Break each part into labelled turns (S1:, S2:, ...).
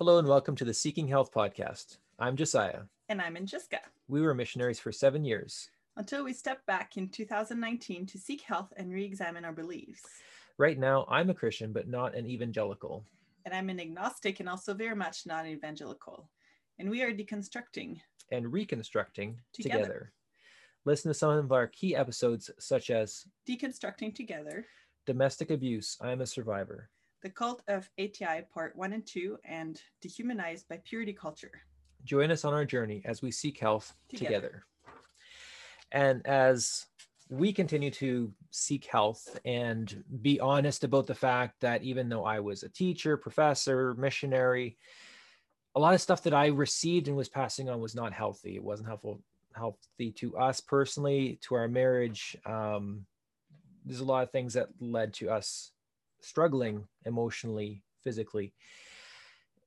S1: Hello and welcome to the Seeking Health podcast. I'm Josiah.
S2: And I'm Anjiska.
S1: We were missionaries for seven years.
S2: Until we stepped back in 2019 to seek health and re examine our beliefs.
S1: Right now, I'm a Christian, but not an evangelical.
S2: And I'm an agnostic and also very much not evangelical. And we are deconstructing
S1: and reconstructing together.
S2: Together.
S1: Listen to some of our key episodes, such as
S2: deconstructing together,
S1: Domestic Abuse I Am a Survivor,
S2: The Cult of ATI Part 1 and 2, and Dehumanized by Purity Culture.
S1: Join us on our journey as we seek health together.
S2: Together.
S1: And as we continue to seek health and be honest about the fact that even though I was a teacher, professor, missionary, a lot of stuff that I received and was passing on was not healthy. It wasn't helpful healthy to us personally, to our marriage. Um, there's a lot of things that led to us struggling emotionally, physically.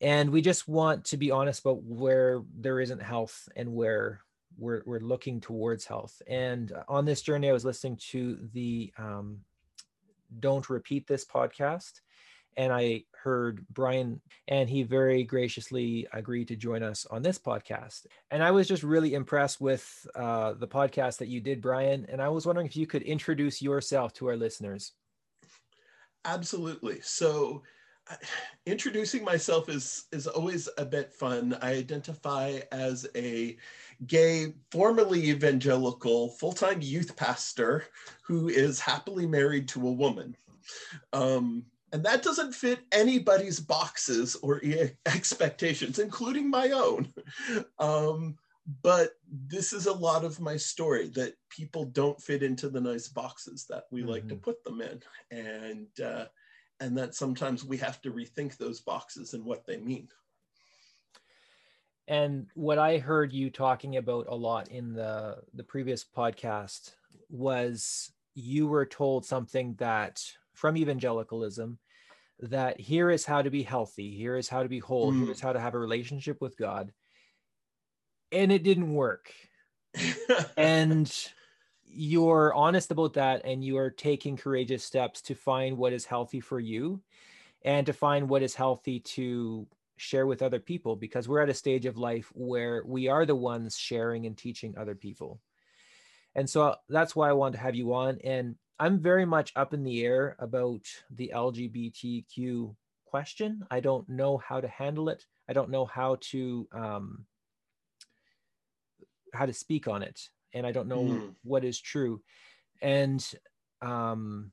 S1: And we just want to be honest about where there isn't health and where we're, we're looking towards health. And on this journey, I was listening to the um, Don't Repeat This podcast and I heard Brian, and he very graciously agreed to join us on this podcast. And I was just really impressed with uh, the podcast that you did, Brian. And I was wondering if you could introduce yourself to our listeners.
S3: Absolutely. So, uh, introducing myself is is always a bit fun. I identify as a gay, formerly evangelical, full-time youth pastor who is happily married to a woman. Um, and that doesn't fit anybody's boxes or expectations, including my own. Um, but this is a lot of my story that people don't fit into the nice boxes that we mm-hmm. like to mm-hmm. put them in, and uh, and that sometimes we have to rethink those boxes and what they mean.
S1: And what I heard you talking about a lot in the the previous podcast was you were told something that from evangelicalism that here is how to be healthy, here is how to be whole, mm. here is how to have a relationship with God. And it didn't work. and you're honest about that and you are taking courageous steps to find what is healthy for you and to find what is healthy to share with other people because we're at a stage of life where we are the ones sharing and teaching other people. And so that's why I wanted to have you on. And I'm very much up in the air about the LGBTQ question. I don't know how to handle it. I don't know how to um, how to speak on it, and I don't know mm. what is true. And um,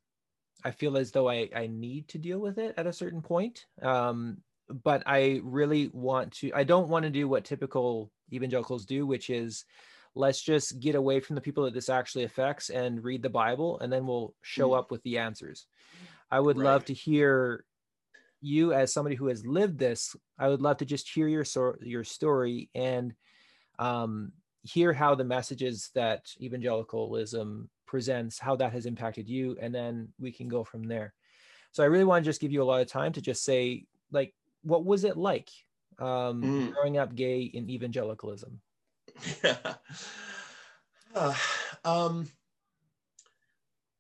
S1: I feel as though I, I need to deal with it at a certain point. Um, but I really want to. I don't want to do what typical evangelicals do, which is let's just get away from the people that this actually affects and read the Bible, and then we'll show mm. up with the answers. I would right. love to hear you as somebody who has lived this. I would love to just hear your so- your story and um, hear how the messages that evangelicalism presents, how that has impacted you, and then we can go from there. So I really want to just give you a lot of time to just say, like, what was it like um, mm. growing up gay in evangelicalism?
S3: Yeah. Uh, um,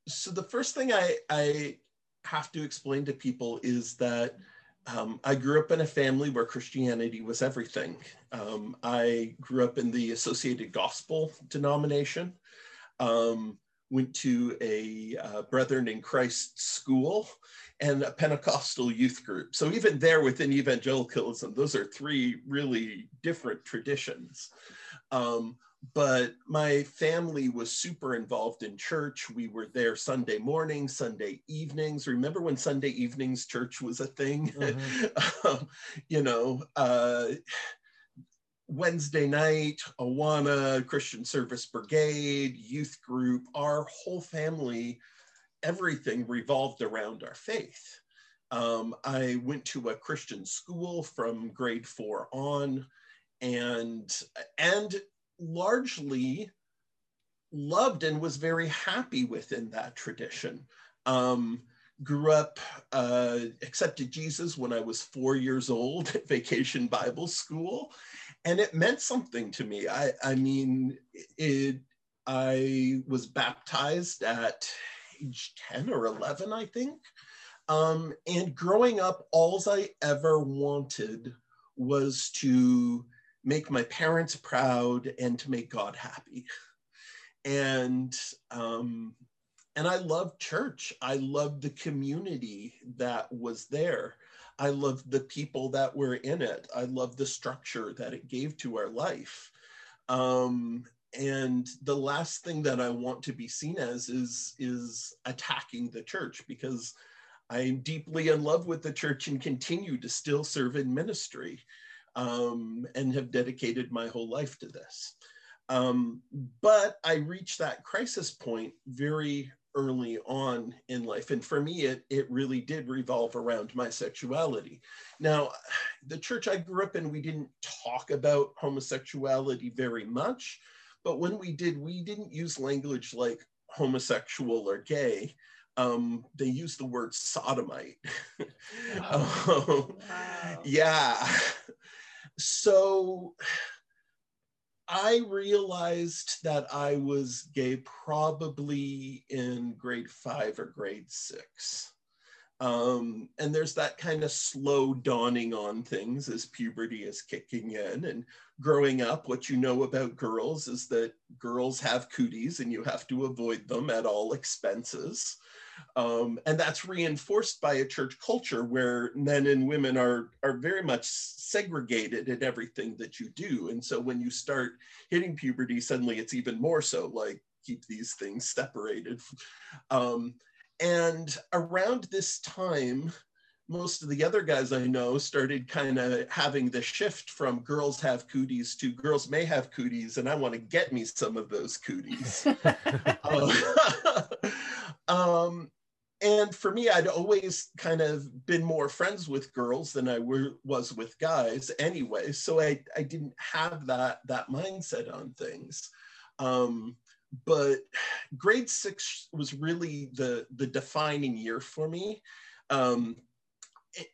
S3: so the first thing I, I have to explain to people is that um, I grew up in a family where Christianity was everything. Um, I grew up in the Associated Gospel denomination, um, went to a uh, Brethren in Christ school, and a Pentecostal youth group. So even there within evangelicalism, those are three really different traditions. But my family was super involved in church. We were there Sunday morning, Sunday evenings. Remember when Sunday evenings church was a thing? Mm-hmm. um, you know, uh, Wednesday night, Awana, Christian Service Brigade, youth group, our whole family, everything revolved around our faith. Um, I went to a Christian school from grade four on and and largely loved and was very happy within that tradition. Um, grew up, uh, accepted Jesus when I was four years old at Vacation Bible School, and it meant something to me. I, I mean, it. I was baptized at age ten or eleven, I think. Um, and growing up, all I ever wanted was to make my parents proud and to make God happy. And um, and I loved church. I loved the community that was there. I loved the people that were in it. I loved the structure that it gave to our life. Um, and the last thing that I want to be seen as is is attacking the church because I'm deeply in love with the church and continue to still serve in ministry um, and have dedicated my whole life to this. Um, but I reached that crisis point very early on in life. And for me, it, it really did revolve around my sexuality. Now, the church I grew up in, we didn't talk about homosexuality very much. But when we did, we didn't use language like homosexual or gay. Um, they used the word sodomite.
S2: Oh, wow.
S3: Yeah. So I realized that I was gay probably in grade five or grade six. Um, and there's that kind of slow dawning on things as puberty is kicking in. And growing up, what you know about girls is that girls have cooties and you have to avoid them at all expenses. Um, and that's reinforced by a church culture where men and women are, are very much segregated in everything that you do. And so when you start hitting puberty, suddenly it's even more so like keep these things separated. Um, and around this time, most of the other guys I know started kind of having the shift from girls have cooties to girls may have cooties, and I want to get me some of those cooties. Uh, and for me, I'd always kind of been more friends with girls than I were, was with guys anyway. So I, I didn't have that, that mindset on things. Um, but grade six was really the, the defining year for me. Um,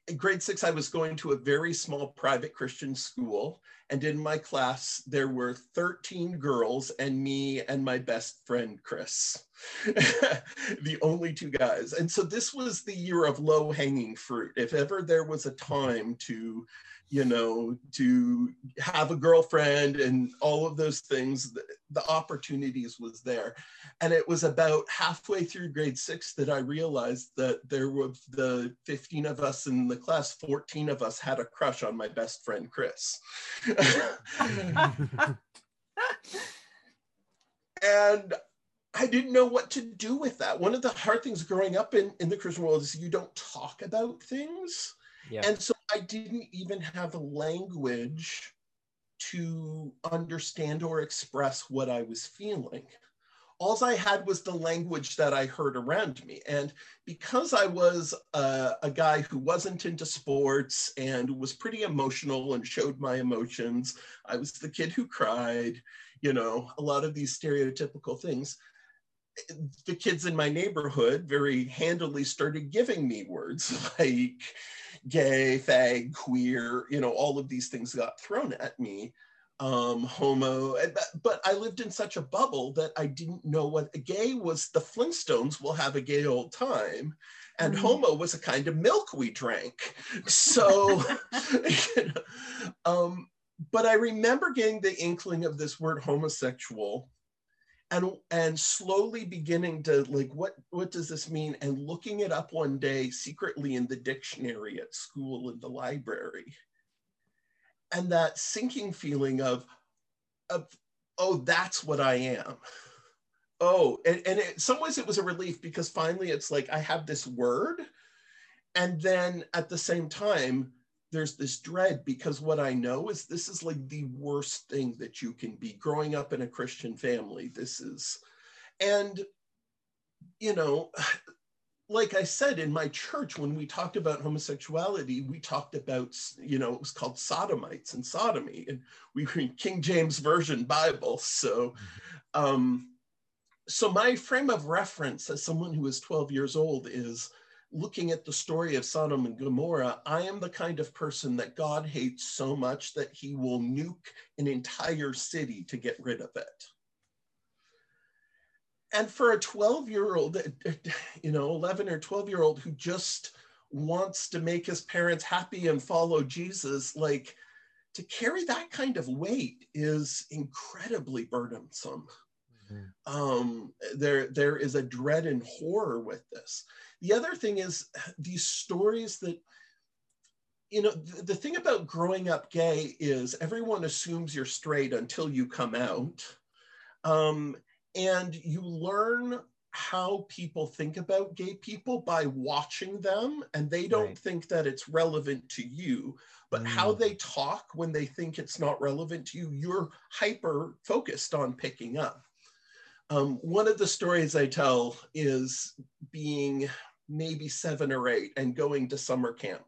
S3: in grade six, I was going to a very small private Christian school. And in my class, there were 13 girls and me and my best friend, Chris, the only two guys. And so this was the year of low hanging fruit. If ever there was a time to you know, to have a girlfriend and all of those things, the, the, opportunities was there. And it was about halfway through grade six that I realized that there were the 15 of us in the class, 14 of us had a crush on my best friend, Chris. and I didn't know what to do with that. One of the hard things growing up in, in the Christian world is you don't talk about things. Yeah. And so I didn't even have a language to understand or express what I was feeling. All I had was the language that I heard around me. And because I was a, a, guy who wasn't into sports and was pretty emotional and showed my emotions, I was the kid who cried, you know, a lot of these stereotypical things. The kids in my neighborhood very handily started giving me words like, gay, fag, queer, you know, all of these things got thrown at me. Um, homo, but I lived in such a bubble that I didn't know what a gay was. The Flintstones will have a gay old time, and mm. homo was a kind of milk we drank. So, you know, um, but I remember getting the inkling of this word homosexual and and slowly beginning to like what what does this mean? And looking it up one day secretly in the dictionary at school in the library. And that sinking feeling of of oh that's what i am. Oh and, and in some ways it was a relief because finally it's like i have this word. And then at the same time there's this dread because what I know is this is like the worst thing that you can be growing up in a Christian family. This is, and, you know, like I said in my church, when we talked about homosexuality, we talked about, you know, it was called sodomites and sodomy, and we were in King James Version Bible. So, um, so my frame of reference as someone who is 12 years old is looking at the story of Sodom and Gomorrah, I am the kind of person that God hates so much that he will nuke an entire city to get rid of it. And for a 12 year old, you know, 11 or 12 year old who just wants to make his parents happy and follow Jesus, like to carry that kind of weight is incredibly burdensome. Mm-hmm. Um, there, there is a dread and horror with this. The other thing is these stories that, you know, the, the thing about growing up gay is everyone assumes you're straight until you come out. Um, and you learn how people think about gay people by watching them and they don't right. think that it's relevant to you but mm. how they talk when they think it's not relevant to you you're hyper focused on picking up um, one of the stories i tell is being maybe seven or eight and going to summer camp.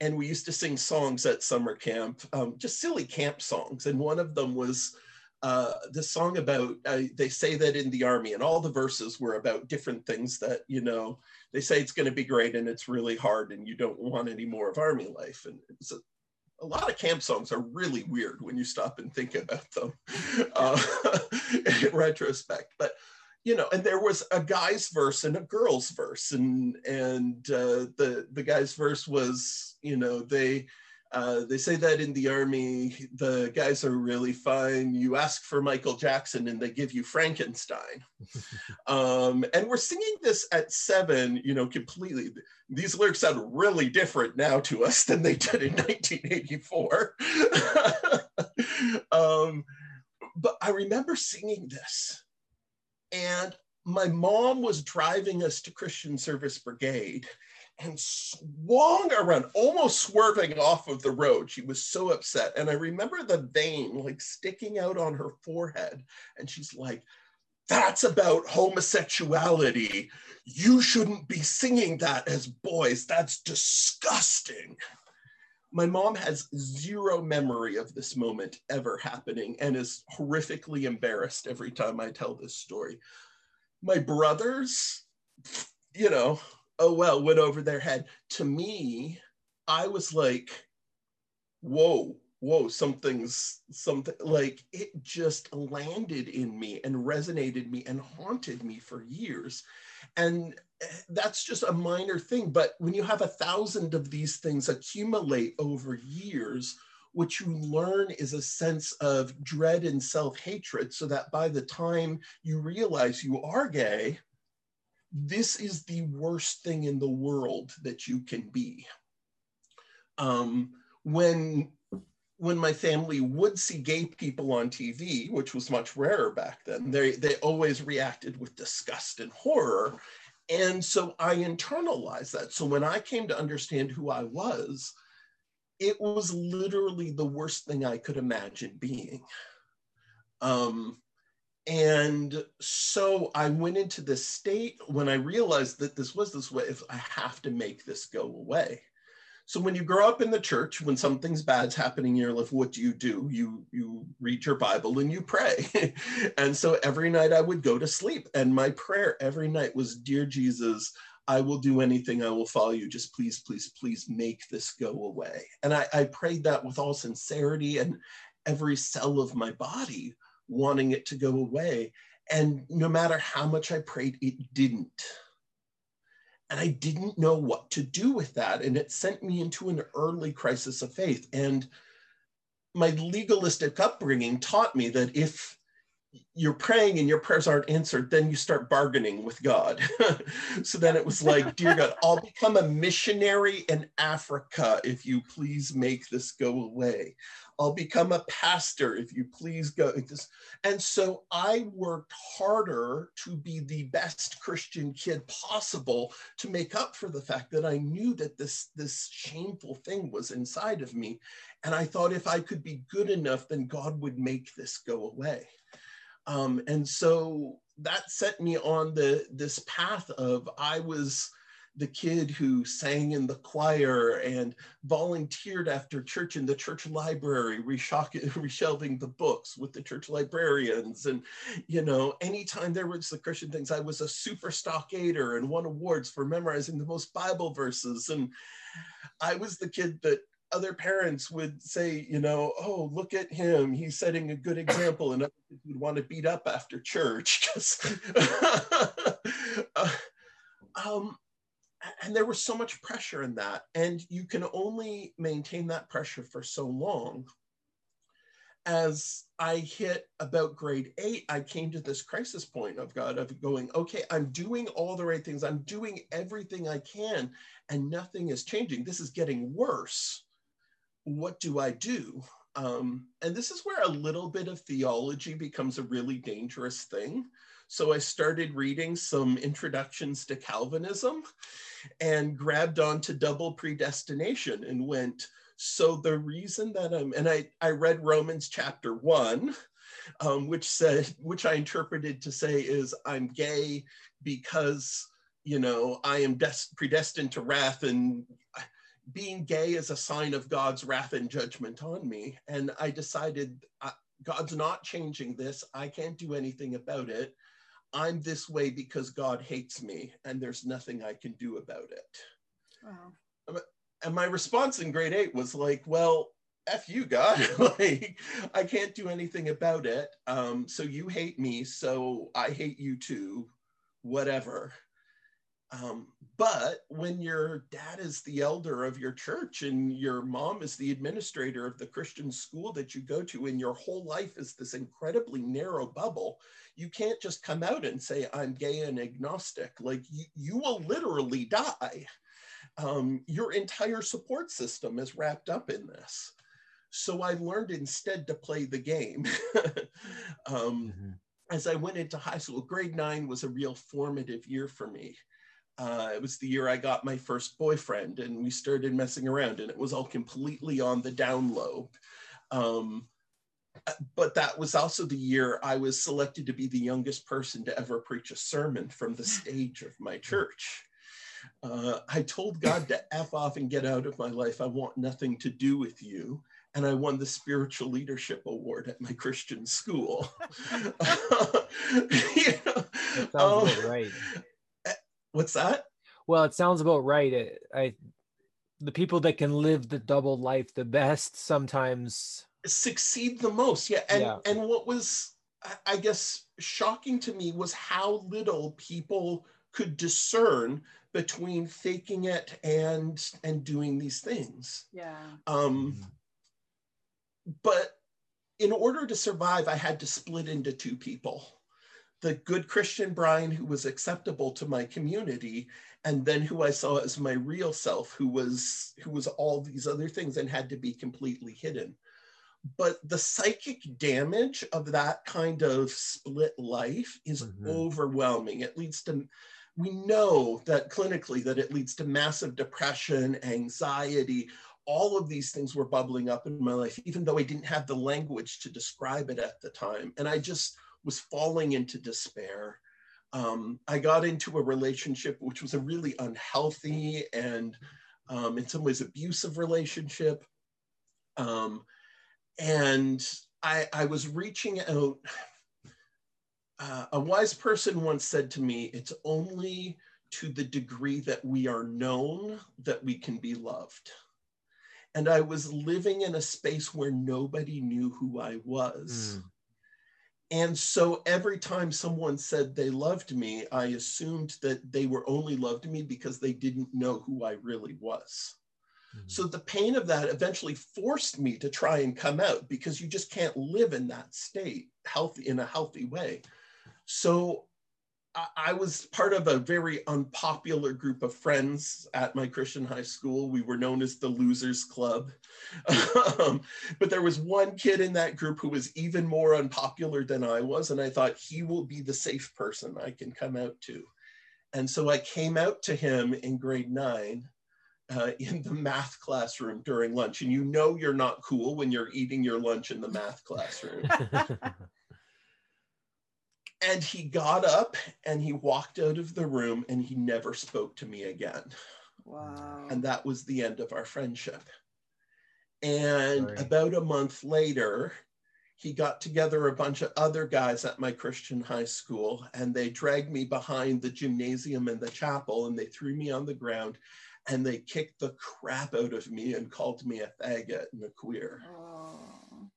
S3: And we used to sing songs at summer camp um, just silly camp songs. And one of them was uh, the song about uh, they say that in the army and all the verses were about different things that you know they say it's going to be great and it's really hard and you don't want any more of army life. And it's a, a lot of camp songs are really weird when you stop and think about them uh, in retrospect. But you know and there was a guy's verse and a girl's verse and and uh, the the guy's verse was you know they uh, they say that in the army, the guys are really fine. You ask for Michael Jackson and they give you Frankenstein. um, and we're singing this at seven, you know, completely. These lyrics sound really different now to us than they did in 1984. um, but I remember singing this. And my mom was driving us to Christian Service Brigade and swung around, almost swerving off of the road. She was so upset. And I remember the vein like sticking out on her forehead. And she's like, that's about homosexuality. You shouldn't be singing that as boys. That's disgusting. My mom has zero memory of this moment ever happening and is horrifically embarrassed every time I tell this story. My brothers, you know, oh well went over their head. To me i was like whoa whoa something's something like it just landed in me and resonated me and haunted me for years. And eh, that's just a minor thing but when you have a thousand of these things accumulate over years what you learn is a sense of dread and self-hatred so that by the time you realize you are gay this is the worst thing in the world that you can be. Um, when when my family would see gay people on TV, which was much rarer back then, they they always reacted with disgust and horror. And so I internalized that. So when I came to understand who I was, it was literally the worst thing I could imagine being. Um, and so I went into this state when I realized that this was this way, if I have to make this go away. So when you grow up in the church, when something's bad's happening in your life, what do you do? You you read your Bible and you pray. and so every night I would go to sleep, and my prayer every night was, "Dear Jesus, I will do anything. I will follow you. Just please, please, please make this go away." And I, I prayed that with all sincerity and every cell of my body wanting it to go away. And no matter how much I prayed, it didn't. And I didn't know what to do with that. And it sent me into an early crisis of faith. And my legalistic upbringing taught me that if you're praying and your prayers aren't answered, then you start bargaining with God. so then it was like, Dear God, I'll become a missionary in Africa if you please make this go away. I'll become a pastor if you please go. And so I worked harder to be the best Christian kid possible to make up for the fact that I knew that this, this shameful thing was inside of me. And I thought if I could be good enough, then God would make this go away. Um, and so that set me on the this path of I was the kid who sang in the choir and volunteered after church in the church library, reshelving the books with the church librarians. And, you know, anytime there was the Christian things, I was a super stockader and won awards for memorizing the most Bible verses. And I was the kid that other parents would say, you know, oh, look at him. He's setting a good example. And others would want to beat up after church. uh, um, and there was so much pressure in that. And you can only maintain that pressure for so long. as I hit about grade eight, I came to this crisis point of God of going, okay, I'm doing all the right things. I'm doing everything I can, and nothing is changing. This is getting worse. What do I do? Um, and this is where a little bit of theology becomes a really dangerous thing. So I started reading some introductions to Calvinism and grabbed onto double predestination and went, so the reason that I'm, and I, I read Romans chapter one, um, which said, which I interpreted to say is I'm gay because, you know, I am des- predestined to wrath and being gay is a sign of God's wrath and judgment on me. And I decided uh, God's not changing this. I can't do anything about it. I'm this way because God hates me and there's nothing I can do about it. Wow. And my response in grade eight was like, well, F you, God. like, I can't do anything about it. Um, so you hate me, so I hate you too, whatever. Um, but when your dad is the elder of your church and your mom is the administrator of the Christian school that you go to, and your whole life is this incredibly narrow bubble, you can't just come out and say, I'm gay and agnostic. Like, you, you will literally die. Um, your entire support system is wrapped up in this. So I learned instead to play the game. um, mm-hmm. As I went into high school, grade nine was a real formative year for me uh, it was the year I got my first boyfriend, and we started messing around, and it was all completely on the down low. Um, but that was also the year I was selected to be the youngest person to ever preach a sermon from the stage of my church. Uh, I told God to F off and get out of my life. I want nothing to do with you. And I won the Spiritual Leadership Award at my Christian school.
S1: you know, that sounds um, right.
S3: What's that?
S1: Well, it sounds about right. It, I, the people that can live the double life the best sometimes
S3: succeed the most. Yeah, and yeah. and what was I guess shocking to me was how little people could discern between faking it and and doing these things.
S2: Yeah.
S3: Um, mm-hmm. but in order to survive, I had to split into two people the good Christian Brian who was acceptable to my community, and then who I saw as my real self, who was who was all these other things and had to be completely hidden. But the psychic damage of that kind of split life is mm-hmm. overwhelming. It leads to we know that clinically that it leads to massive depression, anxiety, all of these things were bubbling up in my life, even though I didn't have the language to describe it at the time. And I just was falling into despair. Um, I got into a relationship which was a really unhealthy and, um, in some ways, abusive relationship. Um, and I, I, was reaching out. Uh, a wise person once said to me, It's only to the degree that we are known that we can be loved. And I was living in a space where nobody knew who I was. Mm. And so every time someone said they loved me, I assumed that they were only loved me because they didn't know who I really was. Mm-hmm. So the pain of that eventually forced me to try and come out because you just can't live in that state healthy in a healthy way. So I was part of a very unpopular group of friends at my Christian high school. We were known as the Losers Club. um, but there was one kid in that group who was even more unpopular than I was. And I thought he will be the safe person I can come out to. And so I came out to him in grade nine uh, in the math classroom during lunch. And you know you're not cool when you're eating your lunch in the math classroom. And he got up and he walked out of the room and he never spoke to me again.
S2: Wow.
S3: And that was the end of our friendship. And Sorry. about a month later, he got together a bunch of other guys at my Christian high school and they dragged me behind the gymnasium and the chapel and they threw me on the ground and they kicked the crap out of me and called me a faggot and a queer. Oh.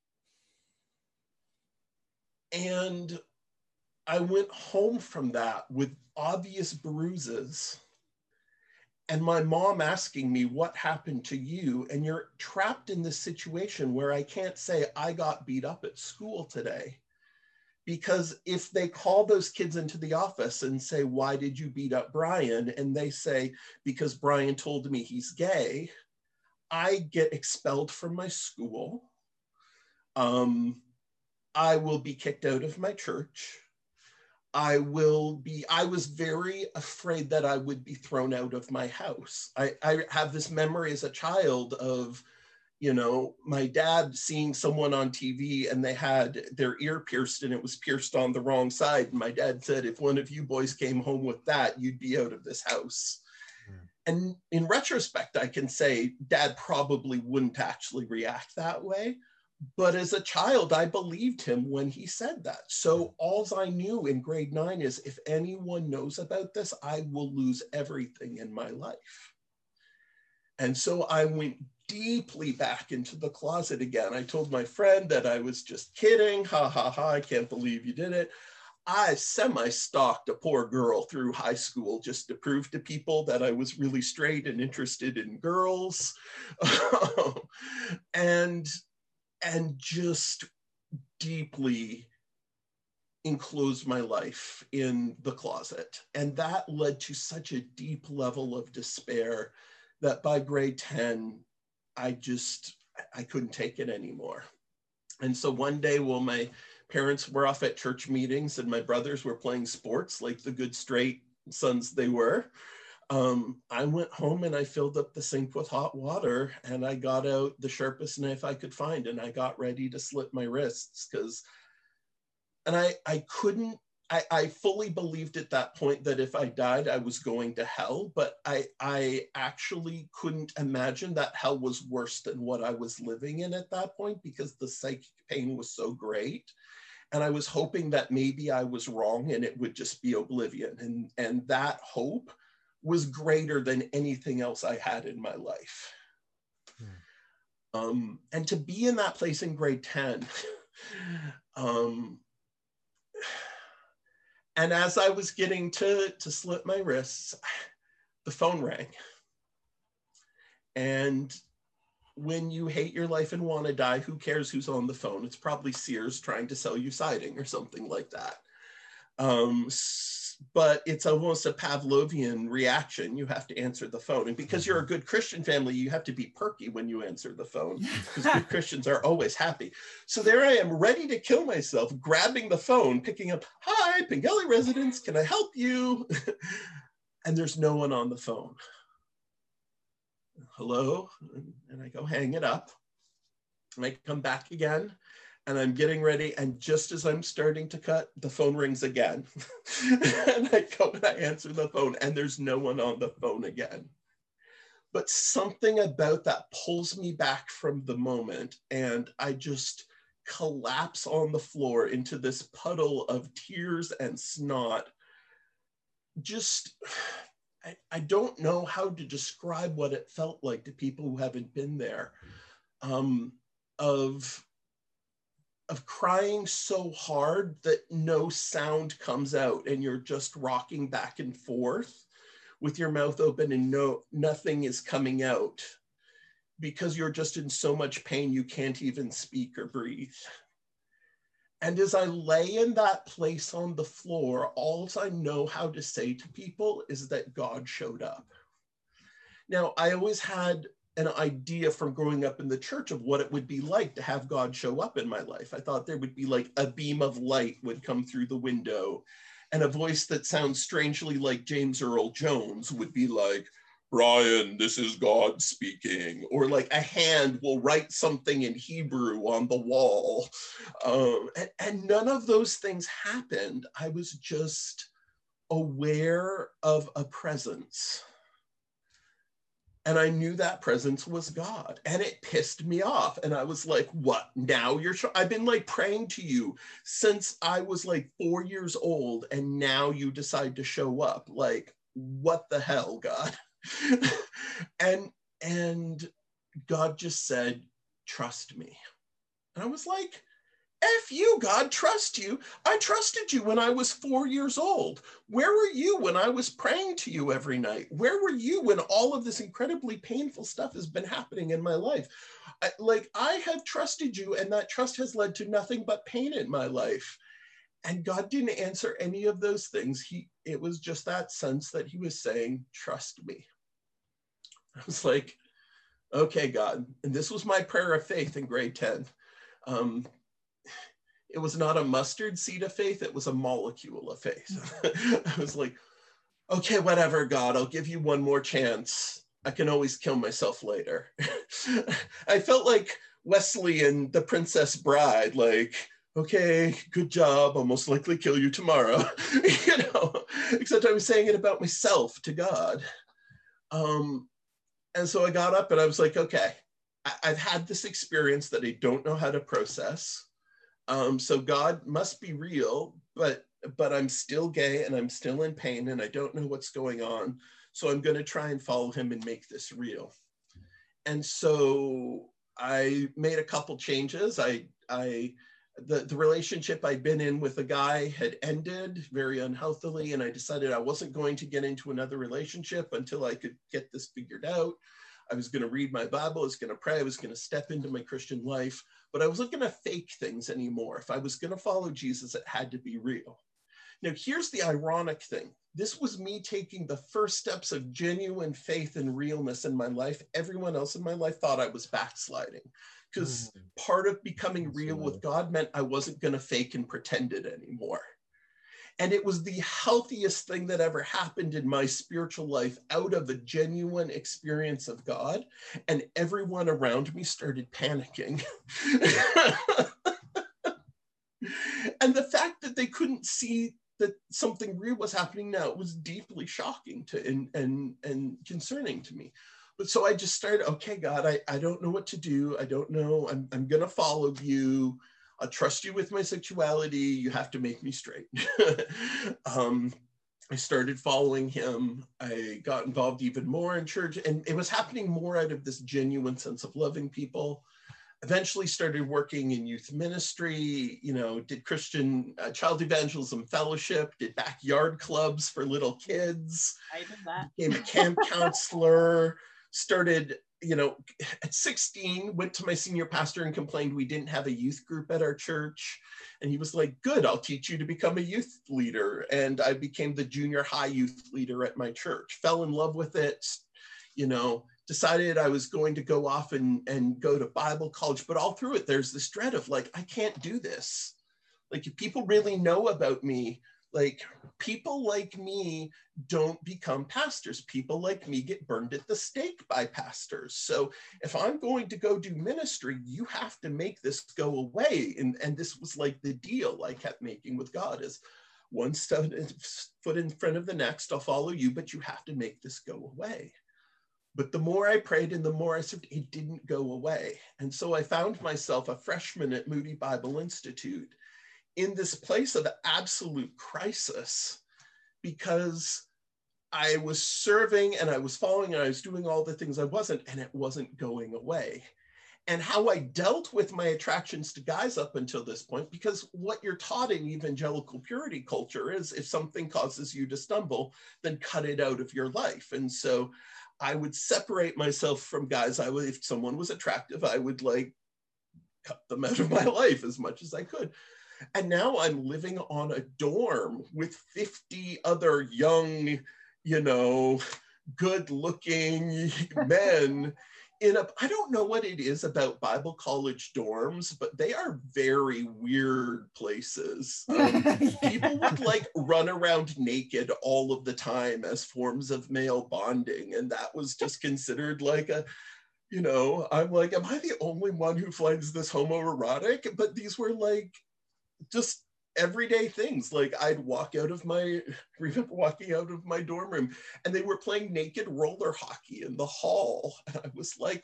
S3: And I went home from that with obvious bruises and my mom asking me what happened to you? And you're trapped in this situation where i can't say i got beat up at school today. Because if they call those kids into the office and say why did you beat up brian? and they say because brian told me he's gay i get expelled from my school. Um, i will be kicked out of my church I will be, I was very afraid that I would be thrown out of my house. I, I have this memory as a child of, you know, my dad seeing someone on TV and they had their ear pierced and it was pierced on the wrong side. And my dad said, if one of you boys came home with that, you'd be out of this house. Hmm. And in retrospect, I can say dad probably wouldn't actually react that way but as a child, I believed him when he said that. So hmm. all I knew in grade nine is if anyone knows about this, I will lose everything in my life. And so I went deeply back into the closet again. I told my friend that I was just kidding. Ha ha ha, I can't believe you did it. I semi stalked a poor girl through high school just to prove to people that I was really straight and interested in girls. and and just deeply enclosed my life in the closet. And that led to such a deep level of despair that by grade 10, I just, I couldn't take it anymore. And so one day while my parents were off at church meetings and my brothers were playing sports like the good straight sons they were, um, I went home and I filled up the sink with hot water and I got out the sharpest knife I could find and I got ready to slit my wrists because, and I, I couldn't, I, I fully believed at that point that if I died, I was going to hell, but I, I actually couldn't imagine that hell was worse than what I was living in at that point because the psychic pain was so great. And i was hoping that maybe i was wrong and it would just be oblivion. And and that hope was greater than anything else I had in my life. Hmm. Um, and to be in that place in grade 10, um, and as I was getting to, to slit my wrists, the phone rang. And when you hate your life and want to die, who cares who's on the phone? It's probably Sears trying to sell you siding or something like that. Um, but it's almost a Pavlovian reaction. You have to answer the phone. And because you're a mm-hmm. good Christian family, you have to be perky when you answer the phone because good Christians are always happy. So there I am, ready to kill myself, grabbing the phone, picking up, Hi, Pengelly residence, can I help you? and there's no one on the phone. Hello? And I go hang it up. And I come back again and I'm getting ready. And just as I'm starting to cut, the phone rings again. and I go and I answer the phone, and there's no one on the phone again. But something about that pulls me back from the moment, and I just collapse on the floor into this puddle of tears and snot. Just, I, I don't know how to describe what it felt like to people who haven't been there. Um, of of crying so hard that no sound comes out and you're just rocking back and forth with your mouth open and no nothing is coming out because you're just in so much pain you can't even speak or breathe. And as i lay in that place on the floor all i know how to say to people is that god showed up. Now i always had an idea from growing up in the church of what it would be like to have God show up in my life. I thought there would be like a beam of light would come through the window and a voice that sounds strangely like James Earl Jones would be like, Brian, this is God speaking, or like a hand will write something in Hebrew on the wall. Um, and, and none of those things happened. I was just aware of a presence and I knew that presence was God. And it pissed me off. And I was like, what? Now you're, I've been like praying to you since I was like four years old. And now you decide to show up. Like, what the hell, God? and, and God just said, trust me. And I was like, F you, God, trust you. I trusted you when I was four years old. Where were you when I was praying to you every night? Where were you when all of this incredibly painful stuff has been happening in my life? I, like, I have trusted you, and that trust has led to nothing but pain in my life. And God didn't answer any of those things. He, it was just that sense that He was saying, Trust me. I was like, Okay, God. And this was my prayer of faith in grade 10. Um, it was not a mustard seed of faith, it was a molecule of faith. I was like, okay, whatever, God, I'll give you one more chance. I can always kill myself later. I felt like Wesley and the Princess Bride, like, okay, good job. I'll most likely kill you tomorrow. you know, except I was saying it about myself to God. Um, and so I got up and I was like, okay, I- have had this experience that I don't know how to process. Um, so God must be real, but but I'm still gay and I'm still in pain and I don't know what's going on. So I'm going to try and follow him and make this real. And so I made a couple changes. I I the, the relationship I'd been in with a guy had ended very unhealthily, and I decided I wasn't going to get into another relationship until I could get this figured out. I was going to read my Bible, I was going to pray, I was going to step into my Christian life, but I wasn't going to fake things anymore. If I was going to follow Jesus, it had to be real. Now, here's the ironic thing this was me taking the first steps of genuine faith and realness in my life. Everyone else in my life thought I was backsliding because mm. part of becoming real with God meant I wasn't going to fake and pretend it anymore. And it was the healthiest thing that ever happened in my spiritual life out of a genuine experience of God. And everyone around me started panicking. and the fact that they couldn't see that something real was happening now was deeply shocking to and and and concerning to me but so i just started okay god i, I don't know what to do i don't know i'm, I'm gonna follow you I'll trust you with my sexuality. You have to make me straight. um, I started following him. I got involved even more in church, and it was happening more out of this genuine sense of loving people. Eventually, started working in youth ministry. You know, did Christian uh, Child Evangelism Fellowship, did backyard clubs for little kids.
S2: I did that.
S3: Became a camp counselor. Started you know, at 16, went to my senior pastor and complained we didn't have a youth group at our church. And he was like, Good, I'll teach you to become a youth leader. And I became the junior high youth leader at my church, fell in love with it, you know, decided I was going to go off and, and go to Bible college. But all through it, there's this dread of like, I can't do this. Like, if people really know about me, like people like me don't become pastors. People like me get burned at the stake by pastors. So if i'm going to go do ministry you have to make this go away. And and this was like the deal i kept making with god is one step, foot in front of the next i'll follow you but you have to make this go away. But the more I prayed and the more I served, it didn't go away. And so I found myself a freshman at Moody Bible Institute in this place of absolute crisis because I was serving and I was following and I was doing all the things I wasn't, and it wasn't going away. And how I dealt with my attractions to guys up until this point, because what you're taught in evangelical purity culture is if something causes you to stumble, then cut it out of your life. And so I would separate myself from guys. I would, if someone was attractive, I would like cut them out of my life as much as I could. And now I'm living on a dorm with 50 other young, you know, good looking men in a I don't know what it is about Bible college dorms, but they are very weird places. Um, yeah. People would like run around naked all of the time as forms of male bonding, and that was just considered like a you know, I'm like, am I the only one who finds this homoerotic? But these were like just everyday things. Like I'd walk out of my, remember walking out of my dorm room and they were playing naked roller hockey in the hall. And I was like,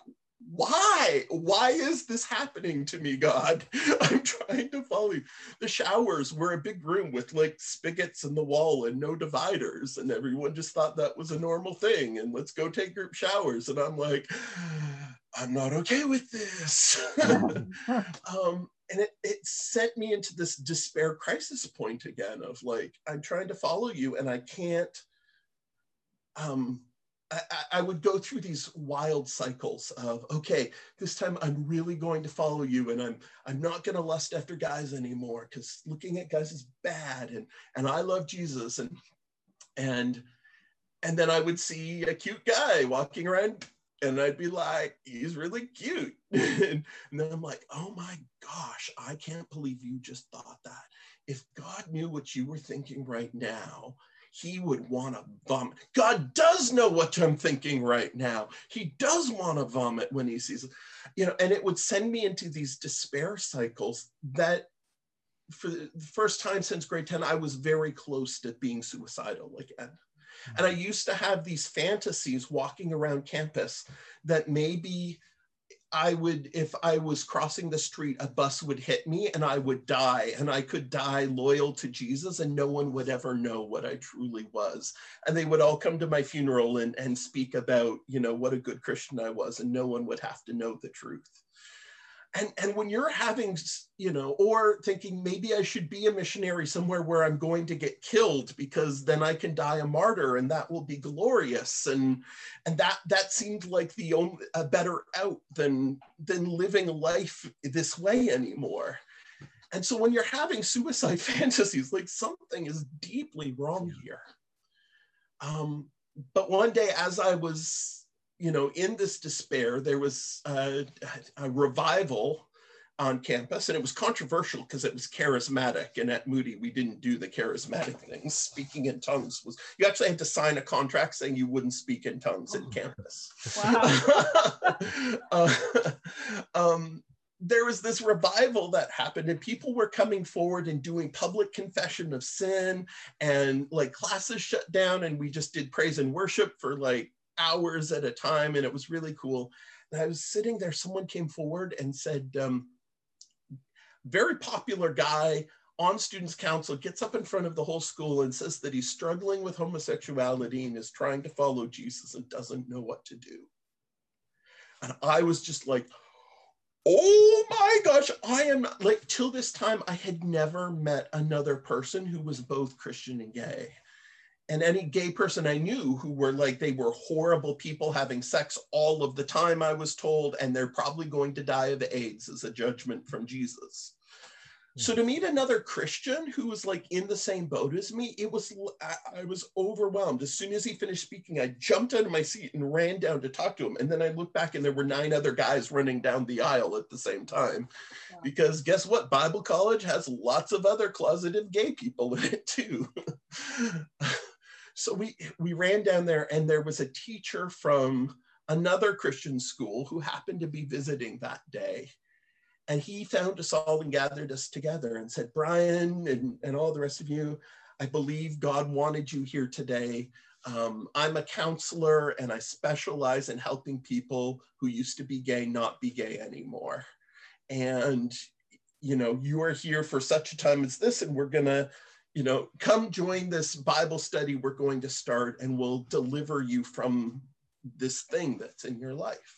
S3: why? Why is this happening to me, God? I'm trying to follow you. The showers were a big room with like spigots in the wall and no dividers. And everyone just thought that was a normal thing. And let's go take group showers. And I'm like, I'm not okay with this. um, and it, it sent me into this despair crisis point again of like i'm trying to follow you and i can't um I, I, would go through these wild cycles of okay this time i'm really going to follow you and i'm i'm not going to lust after guys anymore because looking at guys is bad and and i love jesus and and and then i would see a cute guy walking around and I'd be like, he's really cute. and, then I'm like, oh my gosh, I can't believe you just thought that. If God knew what you were thinking right now, he would want to vomit. God does know what I'm thinking right now. He does want to vomit when he sees. You know, and it would send me into these despair cycles that for the first time since grade 10, I was very close to being suicidal again. And I used to have these fantasies walking around campus that maybe I would, if I was crossing the street, a bus would hit me and I would die, and I could die loyal to Jesus, and no one would ever know what I truly was. And they would all come to my funeral and, and speak about, you know, what a good Christian I was, and no one would have to know the truth and and when you're having you know or thinking maybe i should be a missionary somewhere where i'm going to get killed because then i can die a martyr and that will be glorious. And and that that seemed like the only a better out than than living life this way anymore. And so when you're having suicide fantasies like something is deeply wrong here. Um but one day as i was you know, in this despair, there was a, a revival on campus, and it was controversial because it was charismatic. And at Moody, we didn't do the charismatic things. Speaking in tongues was you actually had to sign a contract saying you wouldn't speak in tongues in campus. Wow. uh, um, there was this revival that happened and people were coming forward and doing public confession of sin and like classes shut down and we just did praise and worship for like hours at a time, and it was really cool. And I was sitting there, someone came forward and said, um, very popular guy on Students' Council gets up in front of the whole school and says that he's struggling with homosexuality and is trying to follow Jesus and doesn't know what to do. And I was just like, oh my gosh, I am like, till this time, I had never met another person who was both Christian and gay and any gay person I knew who were like they were horrible people having sex all of the time, I was told, and they're probably going to die of AIDS as a judgment from Jesus. Hmm. So to meet another Christian who was like in the same boat as me, it was I, was overwhelmed. As soon as he finished speaking, I jumped out of my seat and ran down to talk to him. And then I looked back and there were nine other guys running down the aisle at the same time. Because guess what? Bible college has lots of other closeted gay people in it too. So we we ran down there, and there was a teacher from another Christian school who happened to be visiting that day. And he found us all and gathered us together and said, Brian and, and all the rest of you, I believe God wanted you here today. Um, I'm a counselor and I specialize in helping people who used to be gay not be gay anymore. And, you know, you are here for such a time as this, and we're going to you know, come join this Bible study we're going to start and we'll deliver you from this thing that's in your life.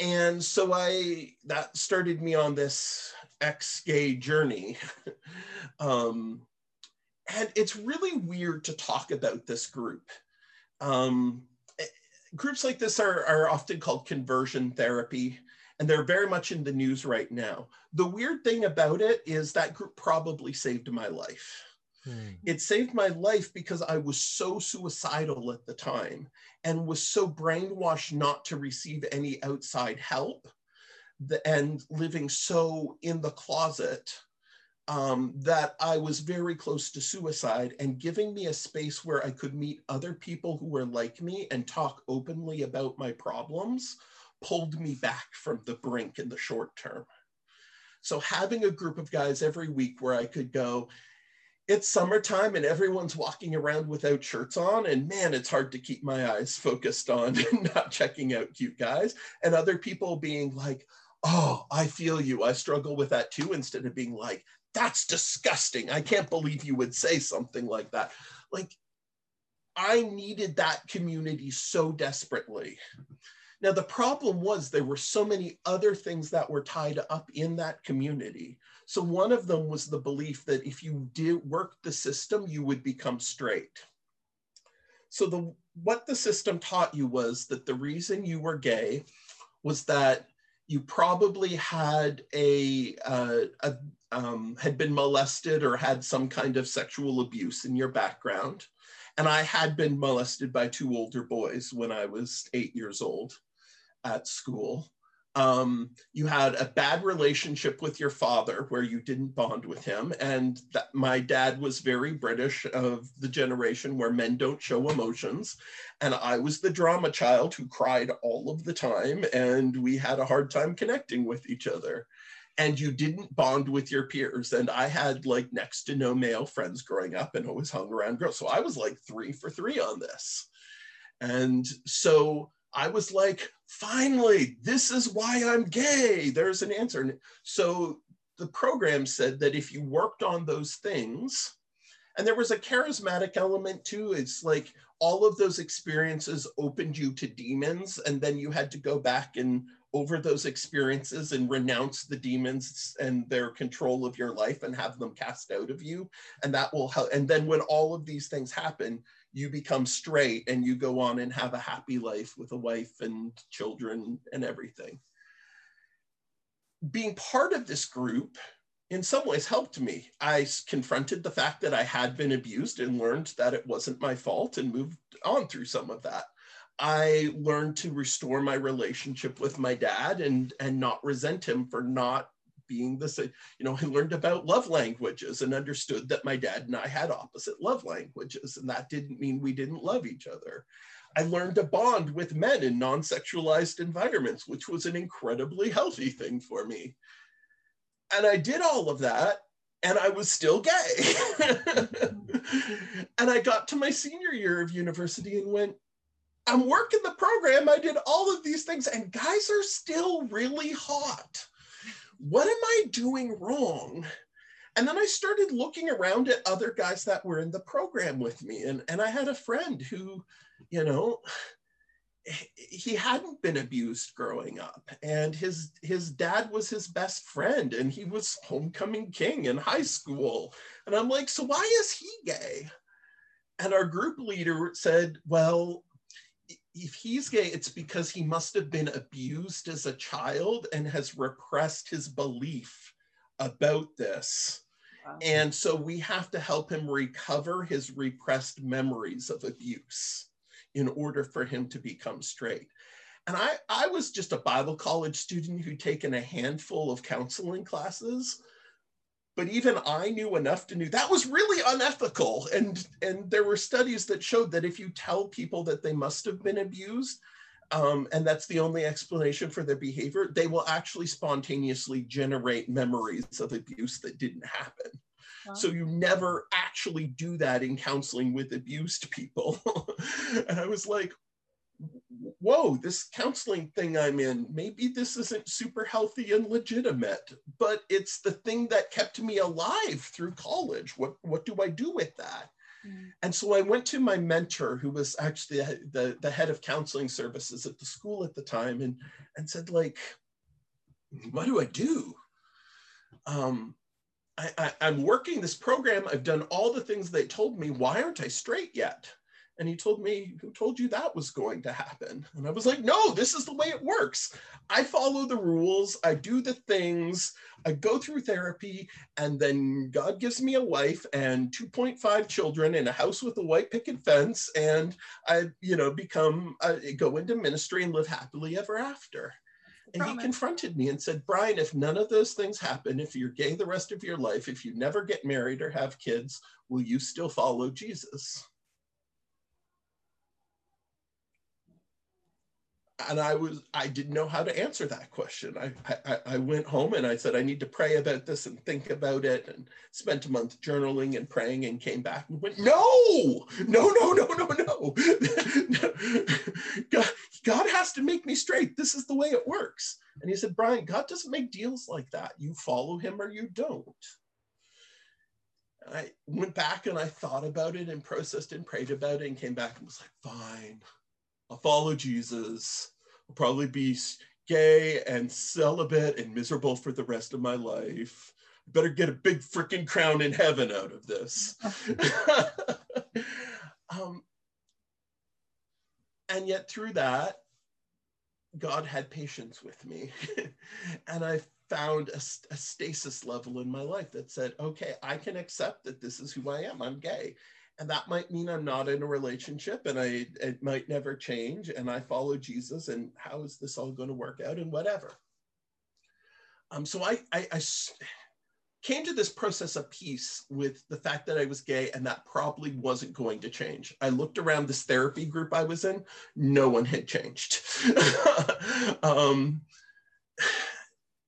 S3: And so I, that started me on this ex gay journey. um, and it's really weird to talk about this group. Um, groups like this are, are often called conversion therapy and they're very much in the news right now. The weird thing about it is that group probably saved my life. Hmm. It saved my life because I was so suicidal at the time and was so brainwashed not to receive any outside help the, and living so in the closet um, that I was very close to suicide and giving me a space where I could meet other people who were like me and talk openly about my problems pulled me back from the brink in the short term. So having a group of guys every week where I could go, it's summertime and everyone's walking around without shirts on and man it's hard to keep my eyes focused on not checking out cute guys. And other people being like oh i feel you. I struggle with that too instead of being like that's disgusting. I can't believe you would say something like that. Like i needed that community so desperately Now, the problem was there were so many other things that were tied up in that community. So, one of them was the belief that if you did work the system, you would become straight. So, the, what the system taught you was that the reason you were gay was that you probably had a, uh, a um, had been molested or had some kind of sexual abuse in your background. And I had been molested by two older boys when I was eight years old at school. Um, you had a bad relationship with your father where you didn't bond with him. And my dad was very British of the generation where men don't show emotions. And I was the drama child who cried all of the time. And we had a hard time connecting with each other. And you didn't bond with your peers. And I had like next to no male friends growing up and always hung around girls. So I was like three for three on this. And so I was like, finally, this is why I'm gay. There's an answer. So the program said that if you worked on those things, and there was a charismatic element too, it's like all of those experiences opened you to demons, and then you had to go back and over those experiences and renounce the demons and their control of your life and have them cast out of you. And that will help. And then when all of these things happen, you become straight and you go on and have a happy life with a wife and children and everything. Being part of this group in some ways helped me. I confronted the fact that I had been abused and learned that it wasn't my fault and moved on through some of that. I learned to restore my relationship with my dad and and not resent him for not being the same. You know, I learned about love languages and understood that my dad and I had opposite love languages, and that didn't mean we didn't love each other. I learned to bond with men in non sexualized environments, which was an incredibly healthy thing for me. And I did all of that, and I was still gay. and I got to my senior year of university and went, I'm working the program. I did all of these things, and guys are still really hot what am I doing wrong? And then I started looking around at other guys that were in the program with me. And, and I had a friend who, you know, he hadn't been abused growing up and his his dad was his best friend and he was homecoming king in high school and i'm like so why is he gay and our group leader said well if he's gay, it's because he must have been abused as a child and has repressed his belief about this. Wow. And so we have to help him recover his repressed memories of abuse in order for him to become straight. And I, I was just a Bible college student who'd taken a handful of counseling classes but even I knew enough to know that was really unethical. And, and there were studies that showed that if you tell people that they must have been abused, um, and that's the only explanation for their behavior, they will actually spontaneously generate memories of abuse that didn't happen. Wow. So you never actually do that in counseling with abused people. and I was like, whoa, this counseling thing I'm in, maybe this isn't super healthy and legitimate, but it's the thing that kept me alive through college. What, what do I do with that? Mm. And so I went to my mentor, who was actually the, the, the, head of counseling services at the school at the time, and, and said, like, what do I do? Um, I, I, I'm working this program. I've done all the things they told me. Why aren't I straight yet? And he told me, Who told you that was going to happen? And I was like, No, this is the way it works. I follow the rules, I do the things, I go through therapy, and then God gives me a wife and 2.5 children in a house with a white picket fence. And I, you know, become, uh, go into ministry and live happily ever after. And he confronted me and said, Brian, if none of those things happen, if you're gay the rest of your life, if you never get married or have kids, will you still follow Jesus? And I was I didn't know how to answer that question. I, I, I went home and I said I need to pray about this and think about it and spent a month journaling and praying and came back and went no no no no no no God, God has to make me straight. This is the way it works. And he said Brian God doesn't make deals like that. You follow him or you don't. And I went back and I thought about it and processed and prayed about it and came back and was like fine I'll follow Jesus. I'll probably be gay and celibate and miserable for the rest of my life. I better get a big freaking crown in heaven out of this. um, and yet, through that, God had patience with me. and I found a, a, stasis level in my life that said, okay, I can accept that this is who I am. I'm gay. And that might mean I'm not in a relationship and I it might never change. And I follow Jesus. And how is this all going to work out and whatever? Um, so I, I, I came to this process of peace with the fact that I was gay and that probably wasn't going to change. I looked around this therapy group I was in, no one had changed. um,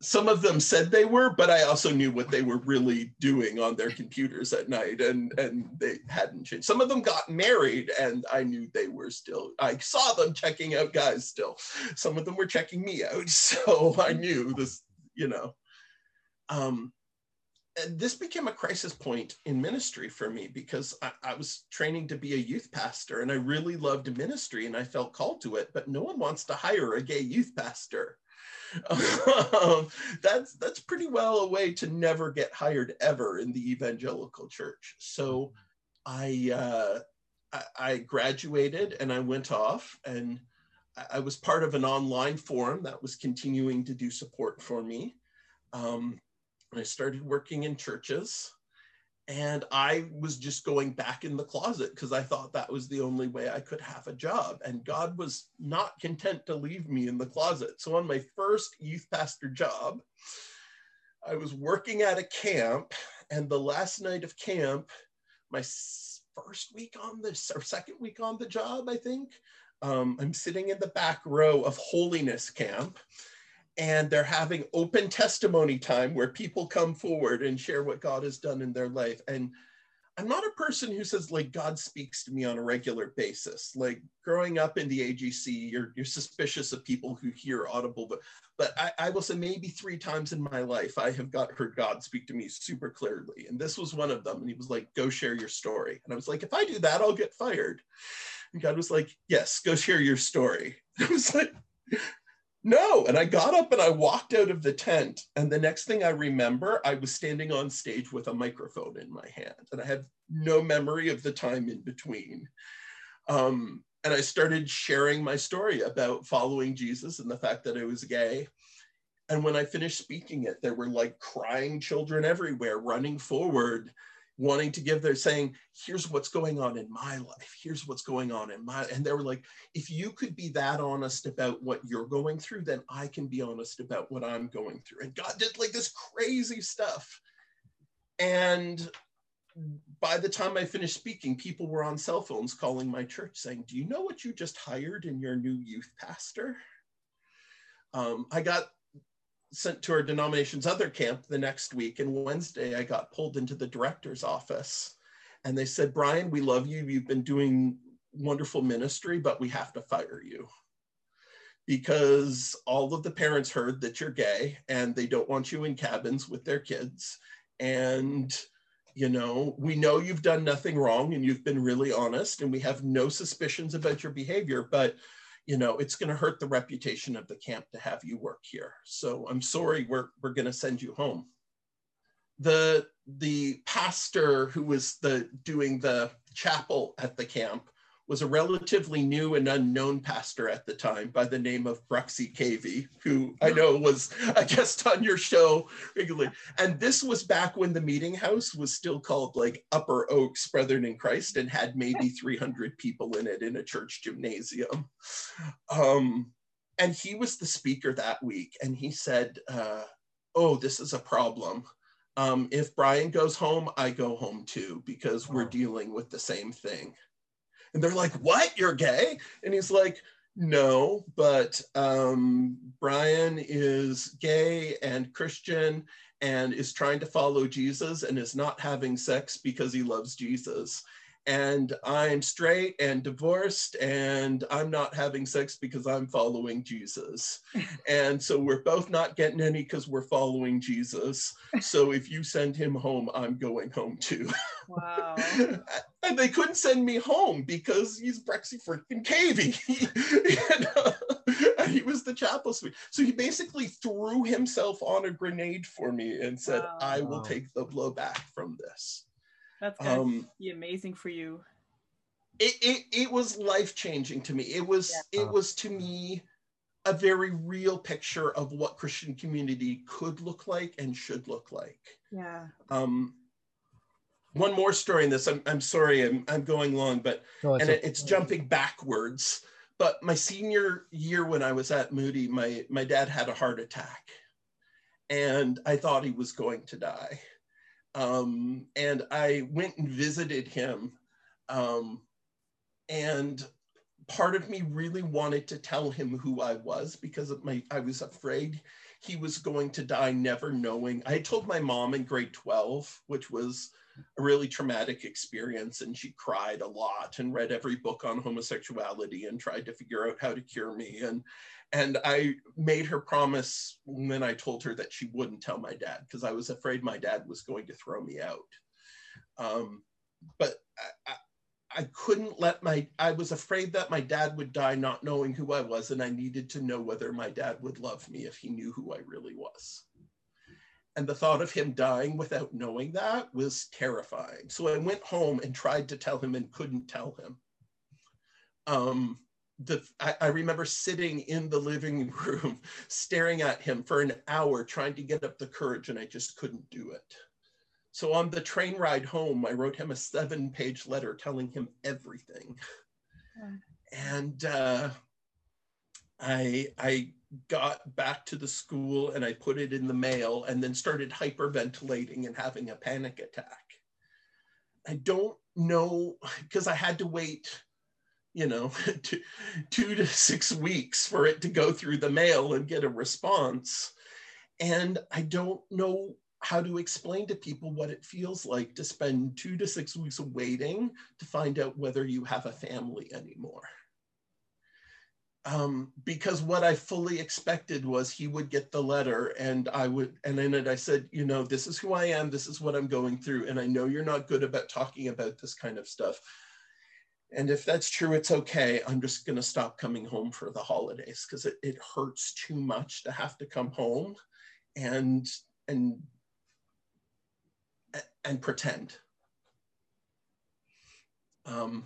S3: some of them said they were, but I also knew what they were really doing on their computers at night and, and they hadn't changed. Some of them got married and I knew they were still, I saw them checking out guys still. Some of them were checking me out. So I knew this, you know. Um, this became a crisis point in ministry for me because I, I, was training to be a youth pastor and I really loved ministry and I felt called to it, but no one wants to hire a gay youth pastor. Um, that's that's pretty well a way to never get hired ever in the evangelical church. So I uh, I, I graduated and I went off and I was part of an online forum that was continuing to do support for me. Um, I started working in churches and I was just going back in the closet because I thought that was the only way I could have a job. And God was not content to leave me in the closet. So, on my first youth pastor job, I was working at a camp, and the last night of camp, my first week on this or second week on the job, I think, um, I'm sitting in the back row of holiness camp and they're having open testimony time where people come forward and share what God has done in their life. And I'm not a person who says like God speaks to me on a regular basis. Like growing up in the AGC, you're, you're suspicious of people who hear audible, but but I, I will say maybe three times in my life I have got heard God speak to me super clearly. And this was one of them. And he was like, go share your story. And I was like, if I do that, I'll get fired. And God was like, yes, go share your story. I was like, no. And I got up and I walked out of the tent. And the next thing I remember, I was standing on stage with a microphone in my hand. And I had no memory of the time in between. Um, and I started sharing my story about following Jesus and the fact that I was gay. And when I finished speaking it, there were like crying children everywhere running forward wanting to give their saying here's what's going on in my life. Here's what's going on in my and they were like if you could be that honest about what you're going through then i can be honest about what i'm going through. And god did like this crazy stuff. And by the time i finished speaking people were on cell phones calling my church saying do you know what you just hired in your new youth pastor? Um, i got sent to our denomination's other camp the next week. And Wednesday, I got pulled into the director's office. And they said, Brian, we love you. You've been doing wonderful ministry, but we have to fire you because all of the parents heard that you're gay and they don't want you in cabins with their kids. And, you know, we know you've done nothing wrong and you've been really honest and we have no suspicions about your behavior, but you know, it's going to hurt the reputation of the camp to have you work here. So I'm sorry, we're, we're going to send you home. The, the pastor who was the, doing the chapel at the camp was a relatively new and unknown pastor at the time by the name of Bruxy Cavey, who I know was a guest on your show regularly. And this was back when the meeting house was still called like Upper Oaks Brethren in Christ and had maybe 300 people in it in a church gymnasium. Um, and he was the speaker that week. And he said, uh, Oh, this is a problem. Um, if Brian goes home, I go home too, because we're dealing with the same thing. And they're like, What? You're gay? And he's like, No, but um, Brian is gay and Christian and is trying to follow Jesus and is not having sex because he loves Jesus and I'm straight and divorced and I'm not having sex because I'm following Jesus. and so we're both not getting any because we're following Jesus. So if you send him home, I'm going home too.
S2: Wow.
S3: and they couldn't send me home because he's Bruxy freaking Cavey. you know? Yeah, he was the chapel sweep. So he basically threw himself on a grenade for me and said,
S2: Wow.
S3: I will
S1: Wow.
S3: take the blow back from this.
S2: That's gonna
S3: Um,
S2: be amazing for you.
S3: it, it, it was life changing to me. It was
S1: Yeah.
S3: it was to me a very real picture of what Christian community could look like and should look like.
S2: Yeah.
S3: Um, one more story in this. I'm, I'm sorry, I'm, I'm going long, but
S1: No,
S3: and it, it's jumping backwards. But my senior year when I was at Moody, my my dad had a heart attack, and I thought he was going to die. Um, and I went and visited him, um, and part of me really wanted to tell him who I was because of my I was afraid he was going to die never knowing. I told my mom in grade 12, which was a really traumatic experience and she cried a lot and read every book on homosexuality and tried to figure out how to cure me and and I made her promise when I told her that she wouldn't tell my dad because I was afraid my dad was going to throw me out. Um, but I, I, I couldn't let my I was afraid that my dad would die not knowing who I was and I needed to know whether my dad would love me if he knew who I really was. And the thought of him dying without knowing that was terrifying. So I went home and tried to tell him and couldn't tell him. Um, the, I, I remember sitting in the living room, staring at him for an hour, trying to get up the courage, and I just couldn't do it. So on the train ride home, I wrote him a seven page letter telling him everything. And uh, I, I got back to the school and I put it in the mail and then started hyperventilating and having a panic attack. I don't know because I had to wait, you know, two, two to six weeks for it to go through the mail and get a response. And I don't know how to explain to people what it feels like to spend two to six weeks waiting to find out whether you have a family anymore um, because what I fully expected was he would get the letter and I would, and in it I said, you know, this is who I am, this is what I'm going through, and I know you're not good about talking about this kind of stuff. And if that's true, it's okay. I'm just going to stop coming home for the holidays because it, it hurts too much to have to come home and and and pretend. Um,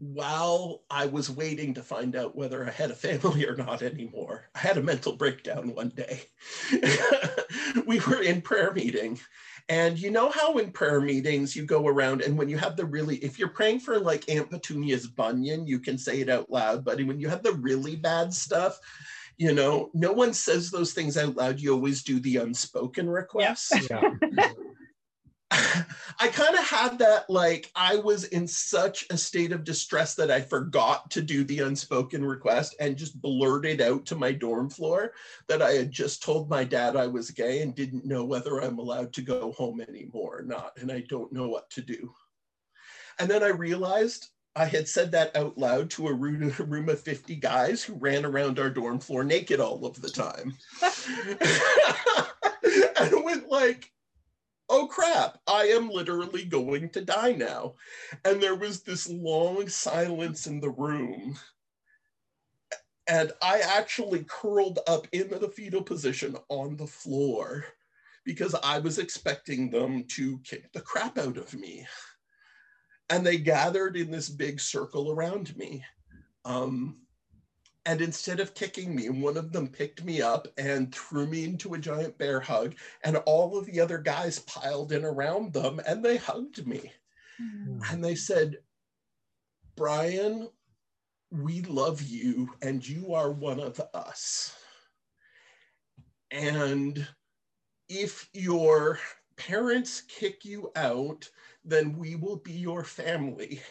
S3: while I was waiting to find out whether I had a family or not anymore, I had a mental breakdown one day. we were in prayer meeting. And you know how in prayer meetings you go around and when you have the really, if you're praying for like Aunt Petunia's bunion, you can say it out loud. But when you have the really bad stuff, you know, no one says those things out loud. You always do the unspoken requests.
S1: yeah.
S3: I kind of had that like I was in such a state of distress that I forgot to do the unspoken request and just blurted out to my dorm floor that I had just told my dad I was gay and didn't know whether I'm allowed to go home anymore or not. And I don't know what to do. And then I realized I had said that out loud to a room, a room of 50 guys who ran around our dorm floor naked all of the time. and it went like, oh crap, I am literally going to die now. And there was this long silence in the room. And I actually curled up in the fetal position on the floor because I was expecting them to kick the crap out of me. And they gathered in this big circle around me. Um, and instead of kicking me, one of them picked me up and threw me into a giant bear hug. And all of the other guys piled in around them and they hugged me. Hmm. And they said, Brian, we love you and you are one of us. And if your parents kick you out, then we will be your family.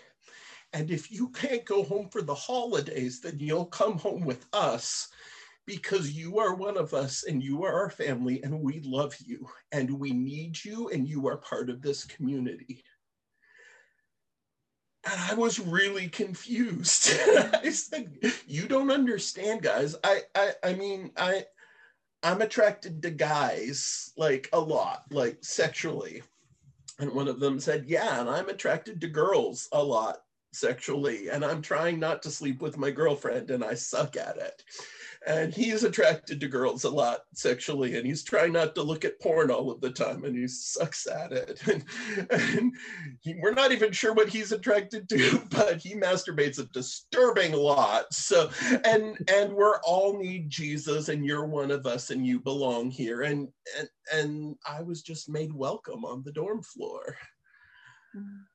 S3: And if you can't go home for the holidays, then you'll come home with us because you are one of us and you are our family and we love you and we need you and you are part of this community. And I was really confused. I said, you don't understand, guys. I, I I mean, I I'm attracted to guys like a lot, like sexually. And one of them said, Yeah, and I'm attracted to girls a lot sexually and I'm trying not to sleep with my girlfriend and I suck at it. And he's attracted to girls a lot sexually and he's trying not to look at porn all of the time and he sucks at it. And, and he, we're not even sure what he's attracted to but he masturbates a disturbing lot. So and and we're all need jesus and you're one of us and you belong here. And and and i was just made welcome on the dorm floor. Mm-hmm.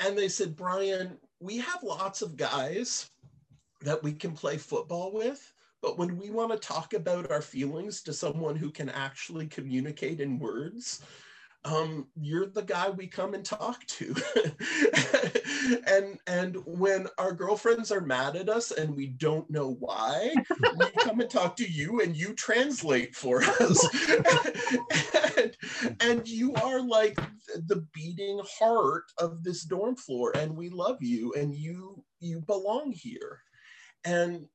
S3: And they said brian we have lots of guys that we can play football with. But when we want to talk about our feelings to someone who can actually communicate in words, um, you're the guy we come and talk to. and and when our girlfriends are mad at us and we don't know why, we come and talk to you and you translate for us. and, and you are like the beating heart of this dorm floor and we love you and you you belong here. And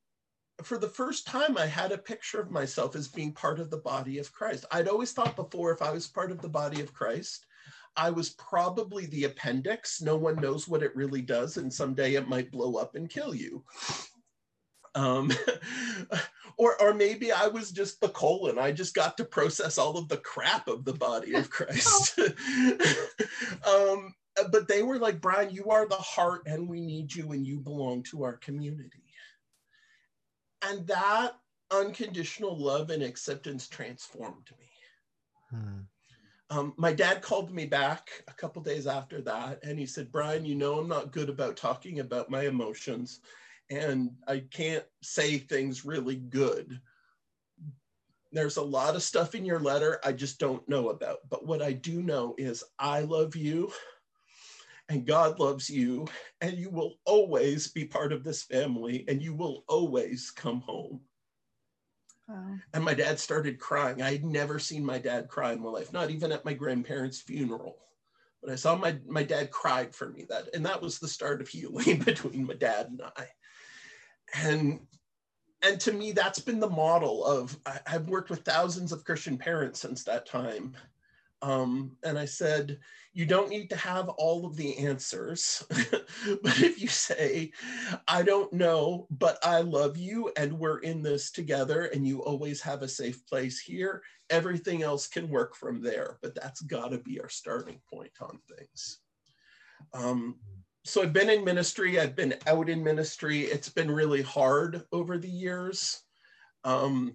S3: for the first time, I had a picture of myself as being part of the body of Christ. I'd always thought before if I was part of the body of Christ, I was probably the appendix. No one knows what it really does, and someday it might blow up and kill you. Um, or, or maybe I was just the colon. I just got to process all of the crap of the body of Christ. um, but they were like, Brian, you are the heart, and we need you, and you belong to our community and that unconditional love and acceptance transformed me. Hmm. Um, my dad called me back a couple days after that and he said, Brian, you know, I'm not good about talking about my emotions and I can't say things really good. There's a lot of stuff in your letter I just don't know about. But what I do know is I love you and God loves you, and you will always be part of this family, and you will always come home. Wow. And my dad started crying. I had never seen my dad cry in my life, not even at my grandparents' funeral. But I saw my, my dad cried for me that, and that was the start of healing between my dad and I. And and to me, that's been the model of I, have worked with thousands of Christian parents since that time. Um, and I said, you don't need to have all of the answers. but if you say, I don't know, but I love you and we're in this together and you always have a safe place here, everything else can work from there. But that's got to be our starting point on things. Um, so I've been in ministry, I've been out in ministry. It's been really hard over the years. Um,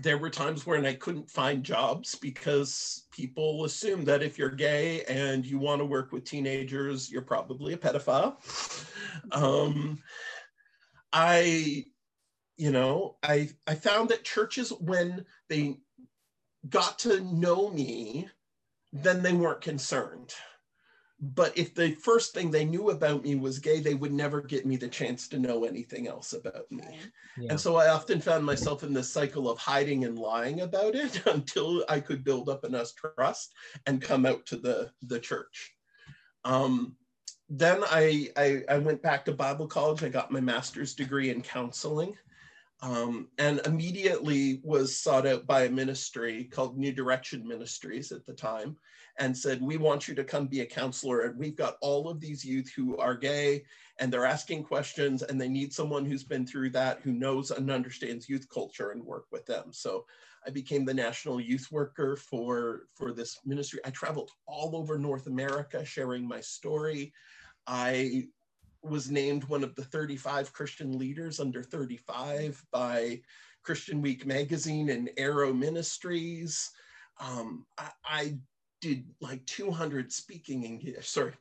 S3: there were times when I couldn't find jobs because people assume that if you're gay and you want to work with teenagers, you're probably a pedophile. Um, I, you know, I I found that churches when they got to know me, then they weren't concerned but if the first thing they knew about me was gay, they would never get me the chance to know anything else about me. Yeah. And so I often found myself in this cycle of hiding and lying about it until I could build up enough trust and come out to the, the church. Um, then I, I, I, went back to Bible college. I got my master's degree in counseling. Um, and immediately was sought out by a ministry called New Direction Ministries at the time and said, We want you to come be a counselor. And we've got all of these youth who are gay and they're asking questions and they need someone who's been through that, who knows and understands youth culture and work with them. So I became the national youth worker for, for this ministry. I traveled all over North America sharing my story. I was named one of the 35 Christian leaders under 35 by Christian Week magazine and Arrow Ministries. Um, I, I, did like 200 speaking engagements. Sorry,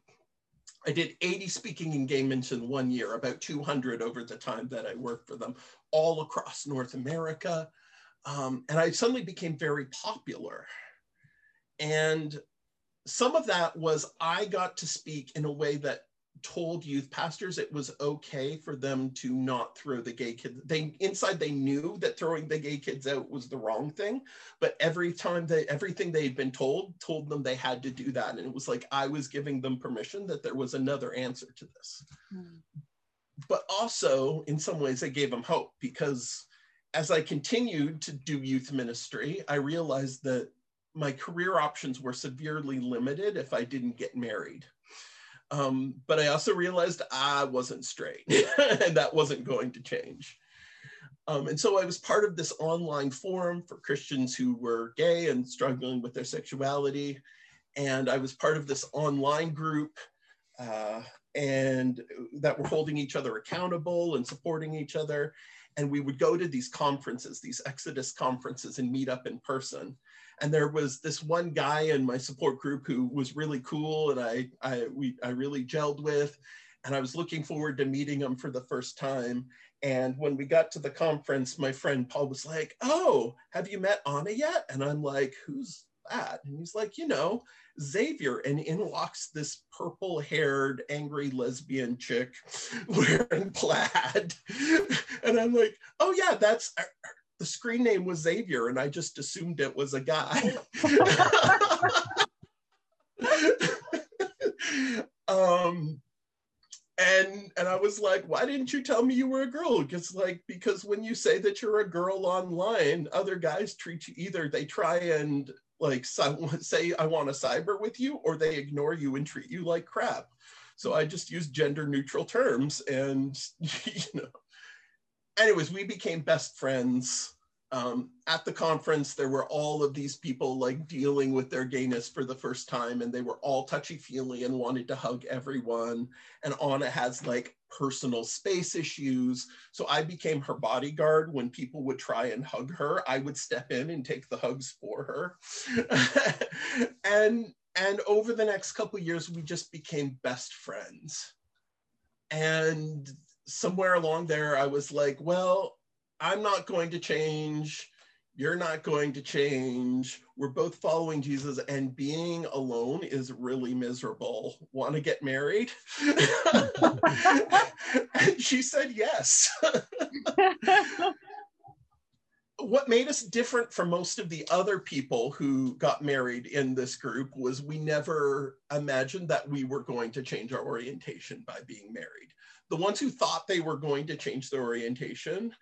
S3: I did 80 speaking engagements in one year, about 200 over the time that I worked for them, all across North America. Um, and I suddenly became very popular. And some of that was I got to speak in a way that told youth pastors it was okay for them to not throw the gay kids they inside they knew that throwing the gay kids out was the wrong thing but every time they everything they had been told told them they had to do that and it was like i was giving them permission that there was another answer to this mm. but also in some ways it gave them hope because as i continued to do youth ministry i realized that my career options were severely limited if i didn't get married Um, but I also realized I wasn't straight and that wasn't going to change. Um, and so I was part of this online forum for Christians who were gay and struggling with their sexuality. And I was part of this online group uh, and that were holding each other accountable and supporting each other. And we would go to these conferences, these Exodus conferences, and meet up in person. And there was this one guy in my support group who was really cool, and I I we I really gelled with, and I was looking forward to meeting him for the first time. And when we got to the conference, my friend Paul was like, "Oh, have you met Anna yet?" And I'm like, "Who's that?" And he's like, "You know, Xavier, and in walks this purple haired, angry lesbian chick wearing plaid. and I'm like, oh, yeah, that's the screen name was Xavier, and I just assumed it was a guy. um, and and I was like, why didn't you tell me you were a girl? Because like because when you say that you're a girl online, other guys treat you either they try and like say I want to cyber with you, or they ignore you and treat you like crap. So I just use gender neutral terms, and you know. Anyways, we became best friends. Um, at the conference, there were all of these people like dealing with their gayness for the first time, and they were all touchy feely and wanted to hug everyone. And Anna has like personal space issues. So I became her bodyguard. When people would try and hug her, I would step in and take the hugs for her. and and over the next couple years, we just became best friends. And somewhere along there, I was like, well, I'm not going to change you're not going to change. We're both following Jesus, and being alone is really miserable. Want to get married? and she said yes. what made us different from most of the other people who got married in this group was we never imagined that we were going to change our orientation by being married. The ones who thought they were going to change their orientation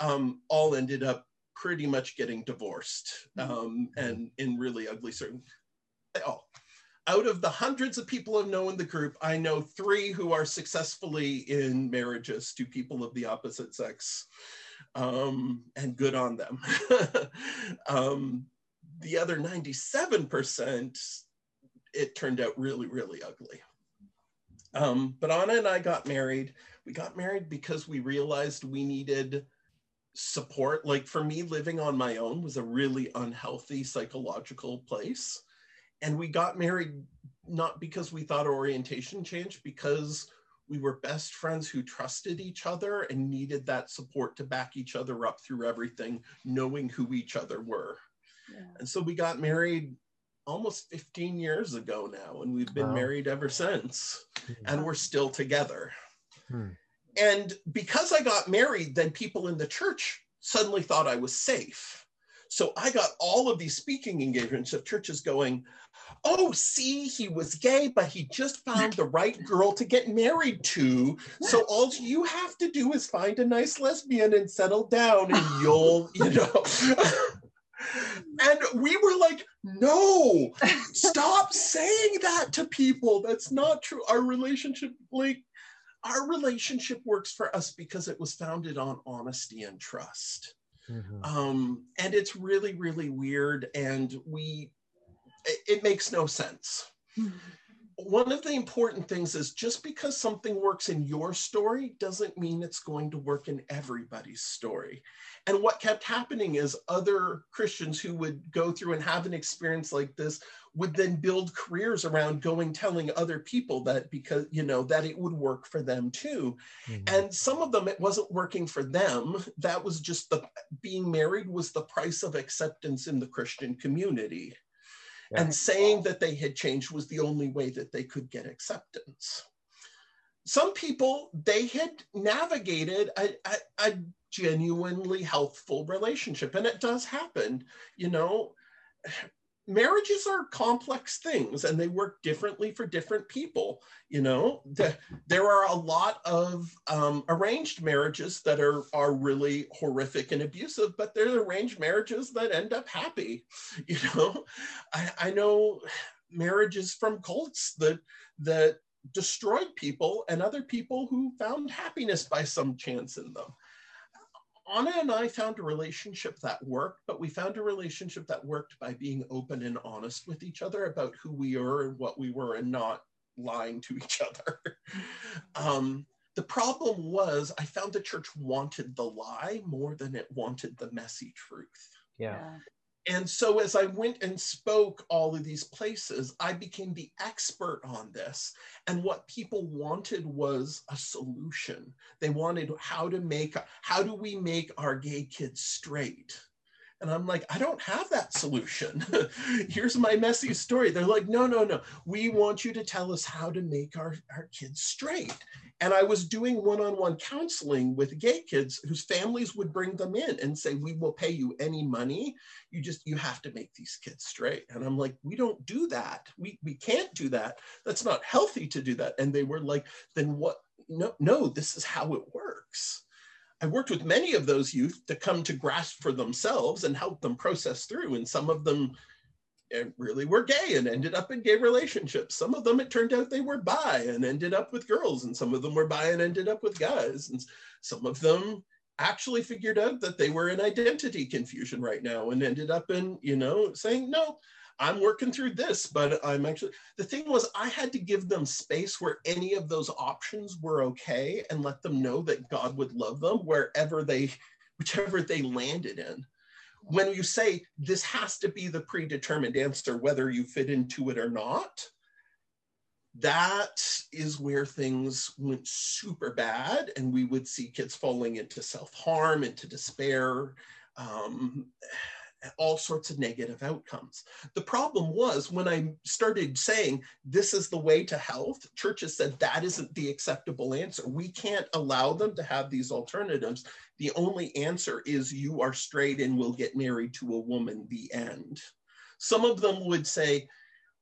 S3: um, all ended up pretty much getting divorced mm-hmm. um, and in really ugly certain. Oh, out of the hundreds of people I've known in the group, I know three who are successfully in marriages to people of the opposite sex, um, and good on them. um, the other 97%, it turned out really, really ugly. Um, but Anna and I got married. We got married because we realized we needed support like for me living on my own was a really unhealthy psychological place and we got married not because we thought orientation changed because we were best friends who trusted each other and needed that support to back each other up through everything knowing who each other were yeah. and so we got married almost 15 years ago now and we've been wow. married ever since hmm. and we're still together hmm. And because I got married, then people in the church suddenly thought I was safe. So I got all of these speaking engagements of churches going, Oh, see, he was gay, but he just found the right girl to get married to. So all you have to do is find a nice lesbian and settle down, and you'll, you know. and we were like, no, stop saying that to people. That's not true. Our relationship, like, our relationship works for us because it was founded on honesty and trust. Mm-hmm. Um, and it's really, really weird. And we, it, it makes no sense. Mm-hmm. One of the important things is just because something works in your story doesn't mean it's going to work in everybody's story. And what kept happening is other Christians who would go through and have an experience like this would then build careers around going telling other people that because you know that it would work for them too mm-hmm. and some of them it wasn't working for them that was just the being married was the price of acceptance in the christian community yeah. and saying that they had changed was the only way that they could get acceptance some people they had navigated a, a, a genuinely healthful relationship and it does happen you know marriages are complex things and they work differently for different people you know the, there are a lot of um, arranged marriages that are are really horrific and abusive but there's arranged marriages that end up happy you know i, I know marriages from cults that that destroyed people and other people who found happiness by some chance in them. Anna and I found a relationship that worked, but we found a relationship that worked by being open and honest with each other about who we are and what we were and not lying to each other. um, the problem was I found the church wanted the lie more than it wanted the messy truth.
S1: Yeah.
S3: And so as I went and spoke all of these places, I became the expert on this. And what people wanted was a solution. They wanted how to make, how do we make our gay kids straight? And I'm like, I don't have that solution. Here's my messy story. They're like, no, no, no. We want you to tell us how to make our, our kids straight. And I was doing one on one counseling with gay kids whose families would bring them in and say, We will pay you any money. You just, you have to make these kids straight. And I'm like, We don't do that. We, we can't do that. That's not healthy to do that. And they were like, Then what? No, no, this is how it works. I worked with many of those youth to come to grasp for themselves and help them process through. And some of them eh, really were gay and ended up in gay relationships. Some of them, it turned out they were bi and ended up with girls, and some of them were bi and ended up with guys. And some of them actually figured out that they were in identity confusion right now and ended up in, you know, saying, no, I'm working through this, but I'm actually, the thing was, I had to give them space where any of those options were okay and let them know that God would love them wherever they, whichever they landed in. When you say this has to be the predetermined answer, whether you fit into it or not, that is where things went super bad and we would see kids falling into self-harm into despair um, all sorts of negative outcomes. The problem was when I started saying this is the way to health, churches said that isn't the acceptable answer. We can't allow them to have these alternatives. The only answer is you are straight and will get married to a woman, the end. Some of them would say,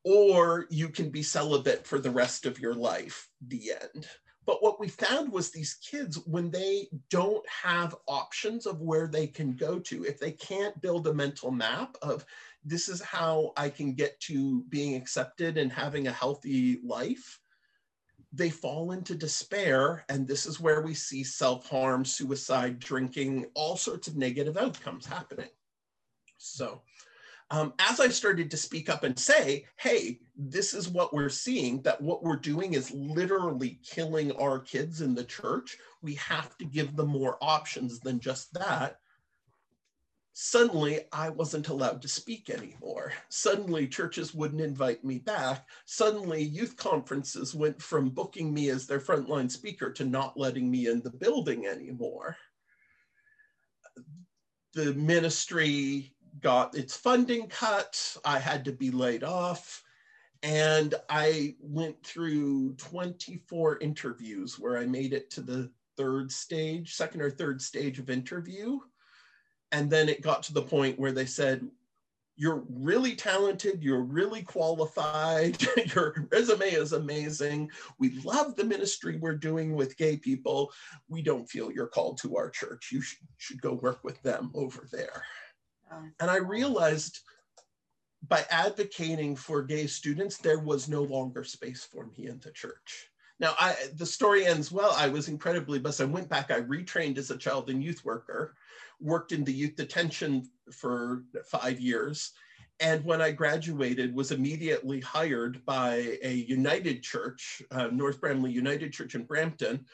S3: or you can be celibate for the rest of your life, the end. But what we found was these kids, when they don't have options of where they can go to, if they can't build a mental map of this is how I can get to being accepted and having a healthy life, they fall into despair. And this is where we see self harm, suicide, drinking, all sorts of negative outcomes happening. So, um, as I started to speak up and say, hey, this is what we're seeing, that what we're doing is literally killing our kids in the church, we have to give them more options than just that. Suddenly, I wasn't allowed to speak anymore. Suddenly, churches wouldn't invite me back. Suddenly, youth conferences went from booking me as their frontline speaker to not letting me in the building anymore. The ministry got its funding cut. I had to be laid off. And I went through 24 interviews where I made it to the third stage, second or third stage of interview. And then it got to the point where they said, You're really talented, you're really qualified, your resume is amazing. We love the ministry we're doing with gay people. We don't feel you're called to our church. You should, should go work with them over there. And I realized by advocating for gay students, there was no longer space for me in the church. Now, I, the story ends well. I was incredibly blessed. I went back, I retrained as a child and youth worker, worked in the youth detention for five years. And when I graduated, was immediately hired by a United Church, uh, North Bramalea United Church in Brampton.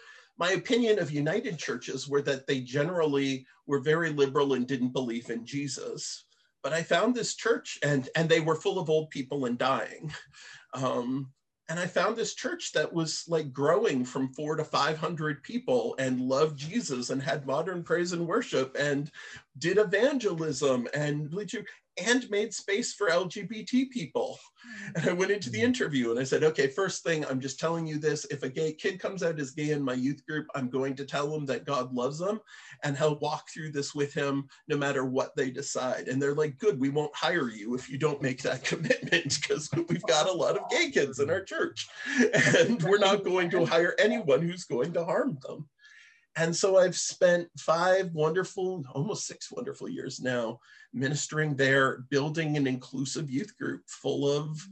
S3: My opinion of United churches were that they generally were very liberal and didn't believe in Jesus but I found this church and and they were full of old people and dying. Um, and I found this church that was like growing from four to 500 people and loved Jesus and had modern praise and worship and did evangelism and and made space for LGBT people. And I went into the mm. interview and I said, okay, first thing, I'm just telling you this. If a gay kid comes out as gay in my youth group, I'm going to tell them that God loves them and he'll walk through this with him no matter what they decide. And they're like, good, we won't hire you if you don't make that commitment because we've got a lot of gay kids in our church and we're not going to hire anyone who's going to harm them. And so I've spent five wonderful, almost six wonderful years now ministering there, building an inclusive youth group full of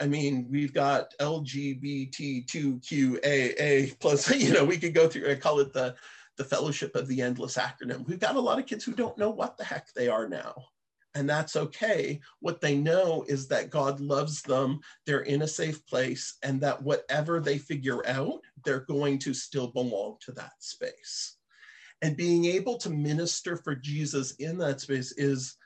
S3: I mean, we've got LGBT2QAA plus, you know, we could go through, I call it the, the fellowship of the endless acronym. We've got a lot of kids who don't know what the heck they are now. And that's okay. What they know is that God loves them, they're in a safe place, and that whatever they figure out, they're going to still belong to that space. And being able to minister for Jesus in that space is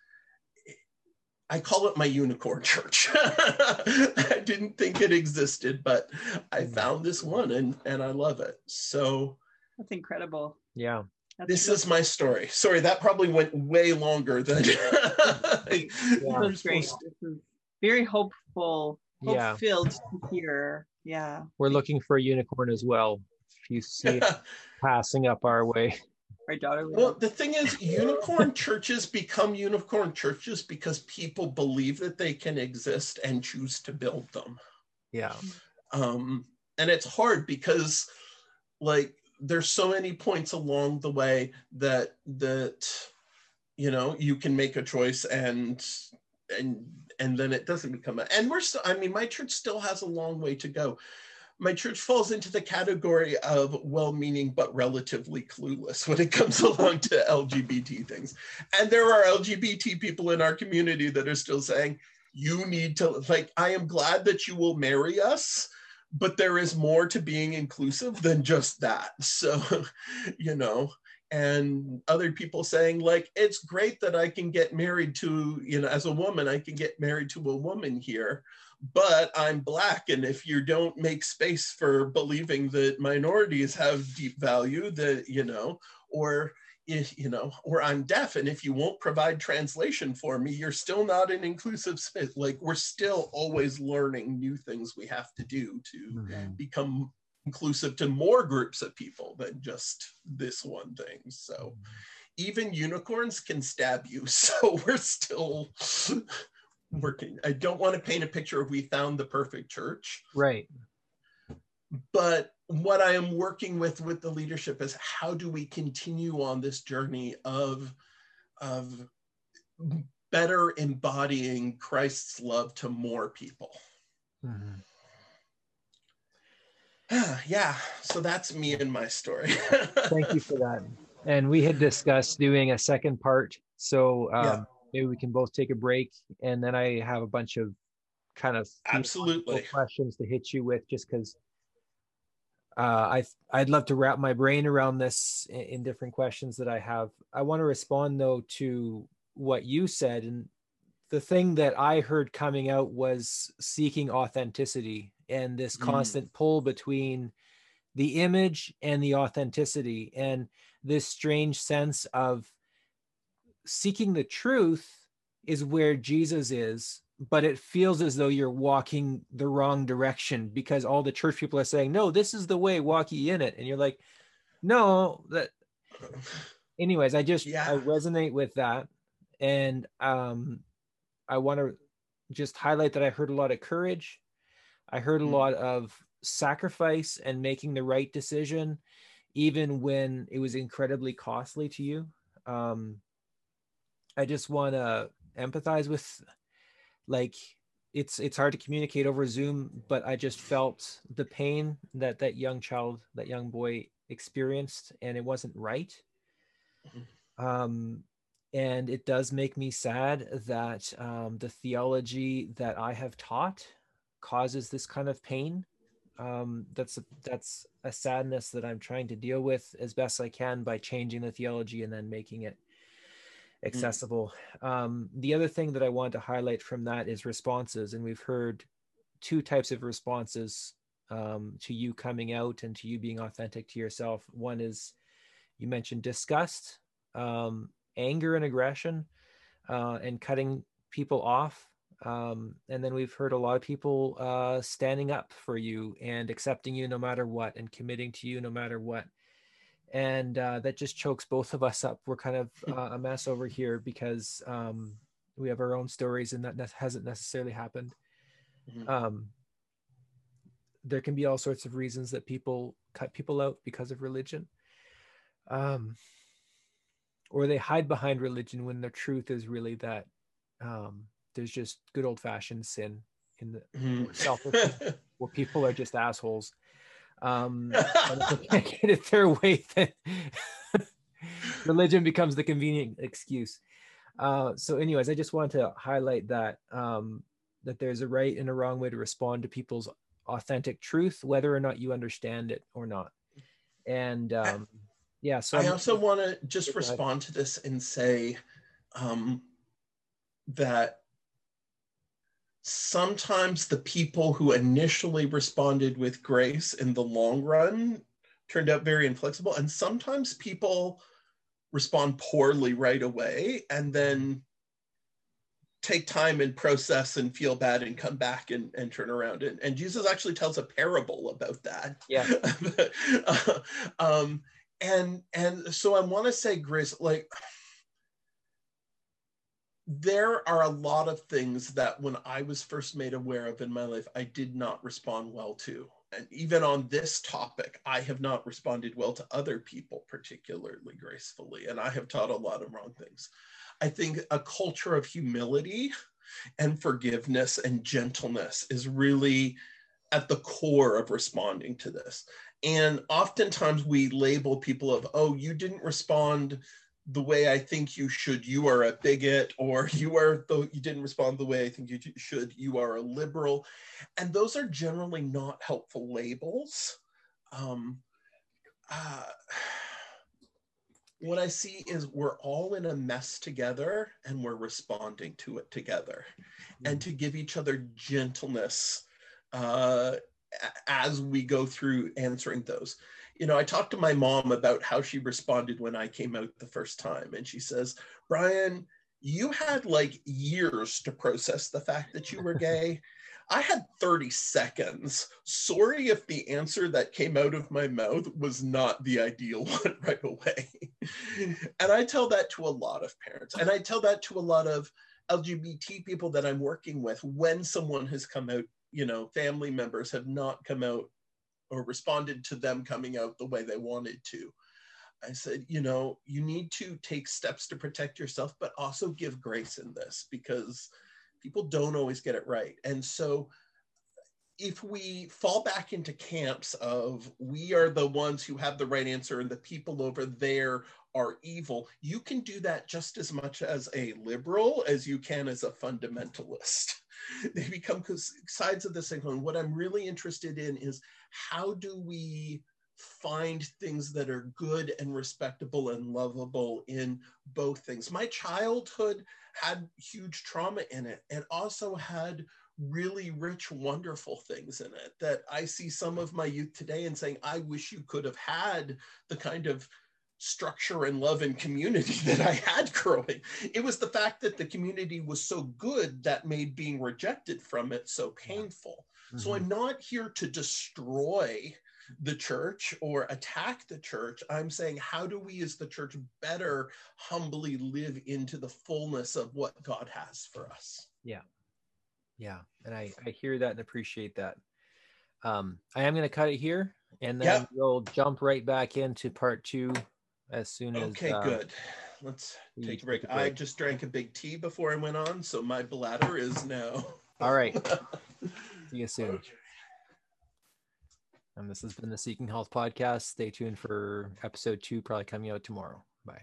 S3: I call it my unicorn church. I didn't think it existed, but I mm. found this one and, and I love it. So
S2: that's incredible.
S1: Yeah.
S2: That's
S3: this is my story. Sorry, that probably went way longer than
S2: yeah. That's great. This is very hopeful, hope yeah. filled to hear. Yeah.
S1: We're looking for a unicorn as well. If you see it passing up our way
S2: my daughter.
S3: Well, the thing is, unicorn churches become unicorn churches because people believe that they can exist and choose to build them.
S1: Yeah.
S3: Um, and it's hard because, like, there's so many points along the way that that you know you can make a choice and and and then it doesn't become a, and we're still i mean my church still has a long way to go my church falls into the category of well-meaning but relatively clueless when it comes along to LGBT things. And there are LGBT people in our community that are still saying, you need to like I am glad that you will marry us, but there is more to being inclusive than just that. So, you know, and other people saying like it's great that I can get married to, you know, as a woman I can get married to a woman here but I'm black. And if you don't make space for believing that minorities have deep value, that, you know, or you know, or I'm deaf, and if you won't provide translation for me, you're still not an inclusive space. Like we're still always learning new things we have to do to mm-hmm. become inclusive to more groups of people than just this one thing. So mm-hmm. even unicorns can stab you. So we're still working. I don't want to paint a picture of we found the perfect church.
S1: Right.
S3: But what I am working with with the leadership is how do we continue on this journey of of better embodying Christ's love to more people. Mm-hmm. yeah, so that's me and my story.
S1: Thank you for that. And we had discussed doing a second part. So um, yeah maybe we can both take a break and then I have a bunch of kind of
S3: absolutely
S1: questions to hit you with just because uh, I I'd love to wrap my brain around this in, in different questions that I have. I want to respond though to what you said, and the thing that I heard coming out was seeking authenticity and this mm. constant pull between the image and the authenticity, and this strange sense of seeking the truth is where Jesus is, but it feels as though you're walking the wrong direction because all the church people are saying, "No, this is the way, walk ye in it." And you're like, "No, that Anyways, I just yeah. I resonate with that and um I want to just highlight that I heard a lot of courage. I heard a mm. lot of sacrifice and making the right decision even when it was incredibly costly to you. Um I just want to empathize with like it's it's hard to communicate over Zoom, but I just felt the pain that that young child, that young boy experienced, and it wasn't right. Mm-hmm. Um, and it does make me sad that um, the theology that I have taught causes this kind of pain. Um, that's a, that's a sadness that I'm trying to deal with as best I can by changing the theology and then making it. Accessible. Mm. Um, the other thing that I want to highlight from that is responses, and we've heard two types of responses um, to you coming out and to you being authentic to yourself. One is you mentioned disgust, um, anger, and aggression, uh, and cutting people off. Um, and then we've heard a lot of people uh, standing up for you and accepting you no matter what and committing to you no matter what and uh, that just chokes both of us up. We're kind of uh, a mess over here because um, we have our own stories, and that ne- hasn't necessarily happened. Mm-hmm. Um, there can be all sorts of reasons that people cut people out because of religion, um, or they hide behind religion when the truth is really that um, there's just good old fashioned sin in the mm. selfish where people are just assholes. Um, can't get it their way, then religion becomes the convenient excuse. Uh, so, anyways, I just want to highlight that um, that there's a right and a wrong way to respond to people's authentic truth, whether or not you understand it or not. And um, yeah, so
S3: I I'm, also want to just respond to this and say um, that sometimes the people who initially responded with grace in the long run turned out very inflexible, and sometimes people respond poorly right away and then take time and process and feel bad and come back and, and turn around. And, and jesus actually tells a parable about that.
S1: Yeah.
S3: Um, and and so i want to say grace like there are a lot of things that when i was first made aware of in my life i did not respond well to and even on this topic, I have not responded well to other people particularly gracefully, and I have taught a lot of wrong things. I think a culture of humility and forgiveness and gentleness is really at the core of responding to this. And oftentimes we label people of, oh, you didn't respond the way I think you should, you are a bigot, or you are though you didn't respond the way I think you should, you are a liberal. And those are generally not helpful labels. Um, uh, what I see is we're all in a mess together and we're responding to it together. And to give each other gentleness uh, as we go through answering those you know, I talked to my mom about how she responded when I came out the first time. And she says, Brian, you had like years to process the fact that you were gay. I had 30 seconds. Sorry if the answer that came out of my mouth was not the ideal one right away. and I tell that to a lot of parents. And I tell that to a lot of LGBT people that I'm working with when someone has come out, you know, family members have not come out or responded to them coming out the way they wanted to. I said, you know, you need to take steps to protect yourself, but also give grace in this because people don't always get it right. And so if we fall back into camps of we are the ones who have the right answer and the people over there are evil, you can do that just as much as a liberal as you can as a fundamentalist. they become sides of the same coin. What I'm really interested in is how do we find things that are good and respectable and lovable in both things. My childhood had huge trauma in it and also had really rich, wonderful things in it that I see some of my youth today and saying, I wish you could have had the kind of structure and love and community that I had growing. It was the fact that the community was so good that made being rejected from it so painful. Mm-hmm. So I'm not here to destroy the church or attack the church. I'm saying, how do we as the church better humbly live into the fullness of what God has for us?
S1: Yeah. Yeah. And I, I hear that and appreciate that. Um, I am going to cut it here and then yep. we'll jump right back into part two as soon as.
S3: Okay, uh, good. Let's take a break. a break. I just drank a big tea before I went on, so my bladder is now.
S1: All right. See you soon. And this has been the Seeking Health podcast. Stay tuned for episode two, probably coming out tomorrow. Bye.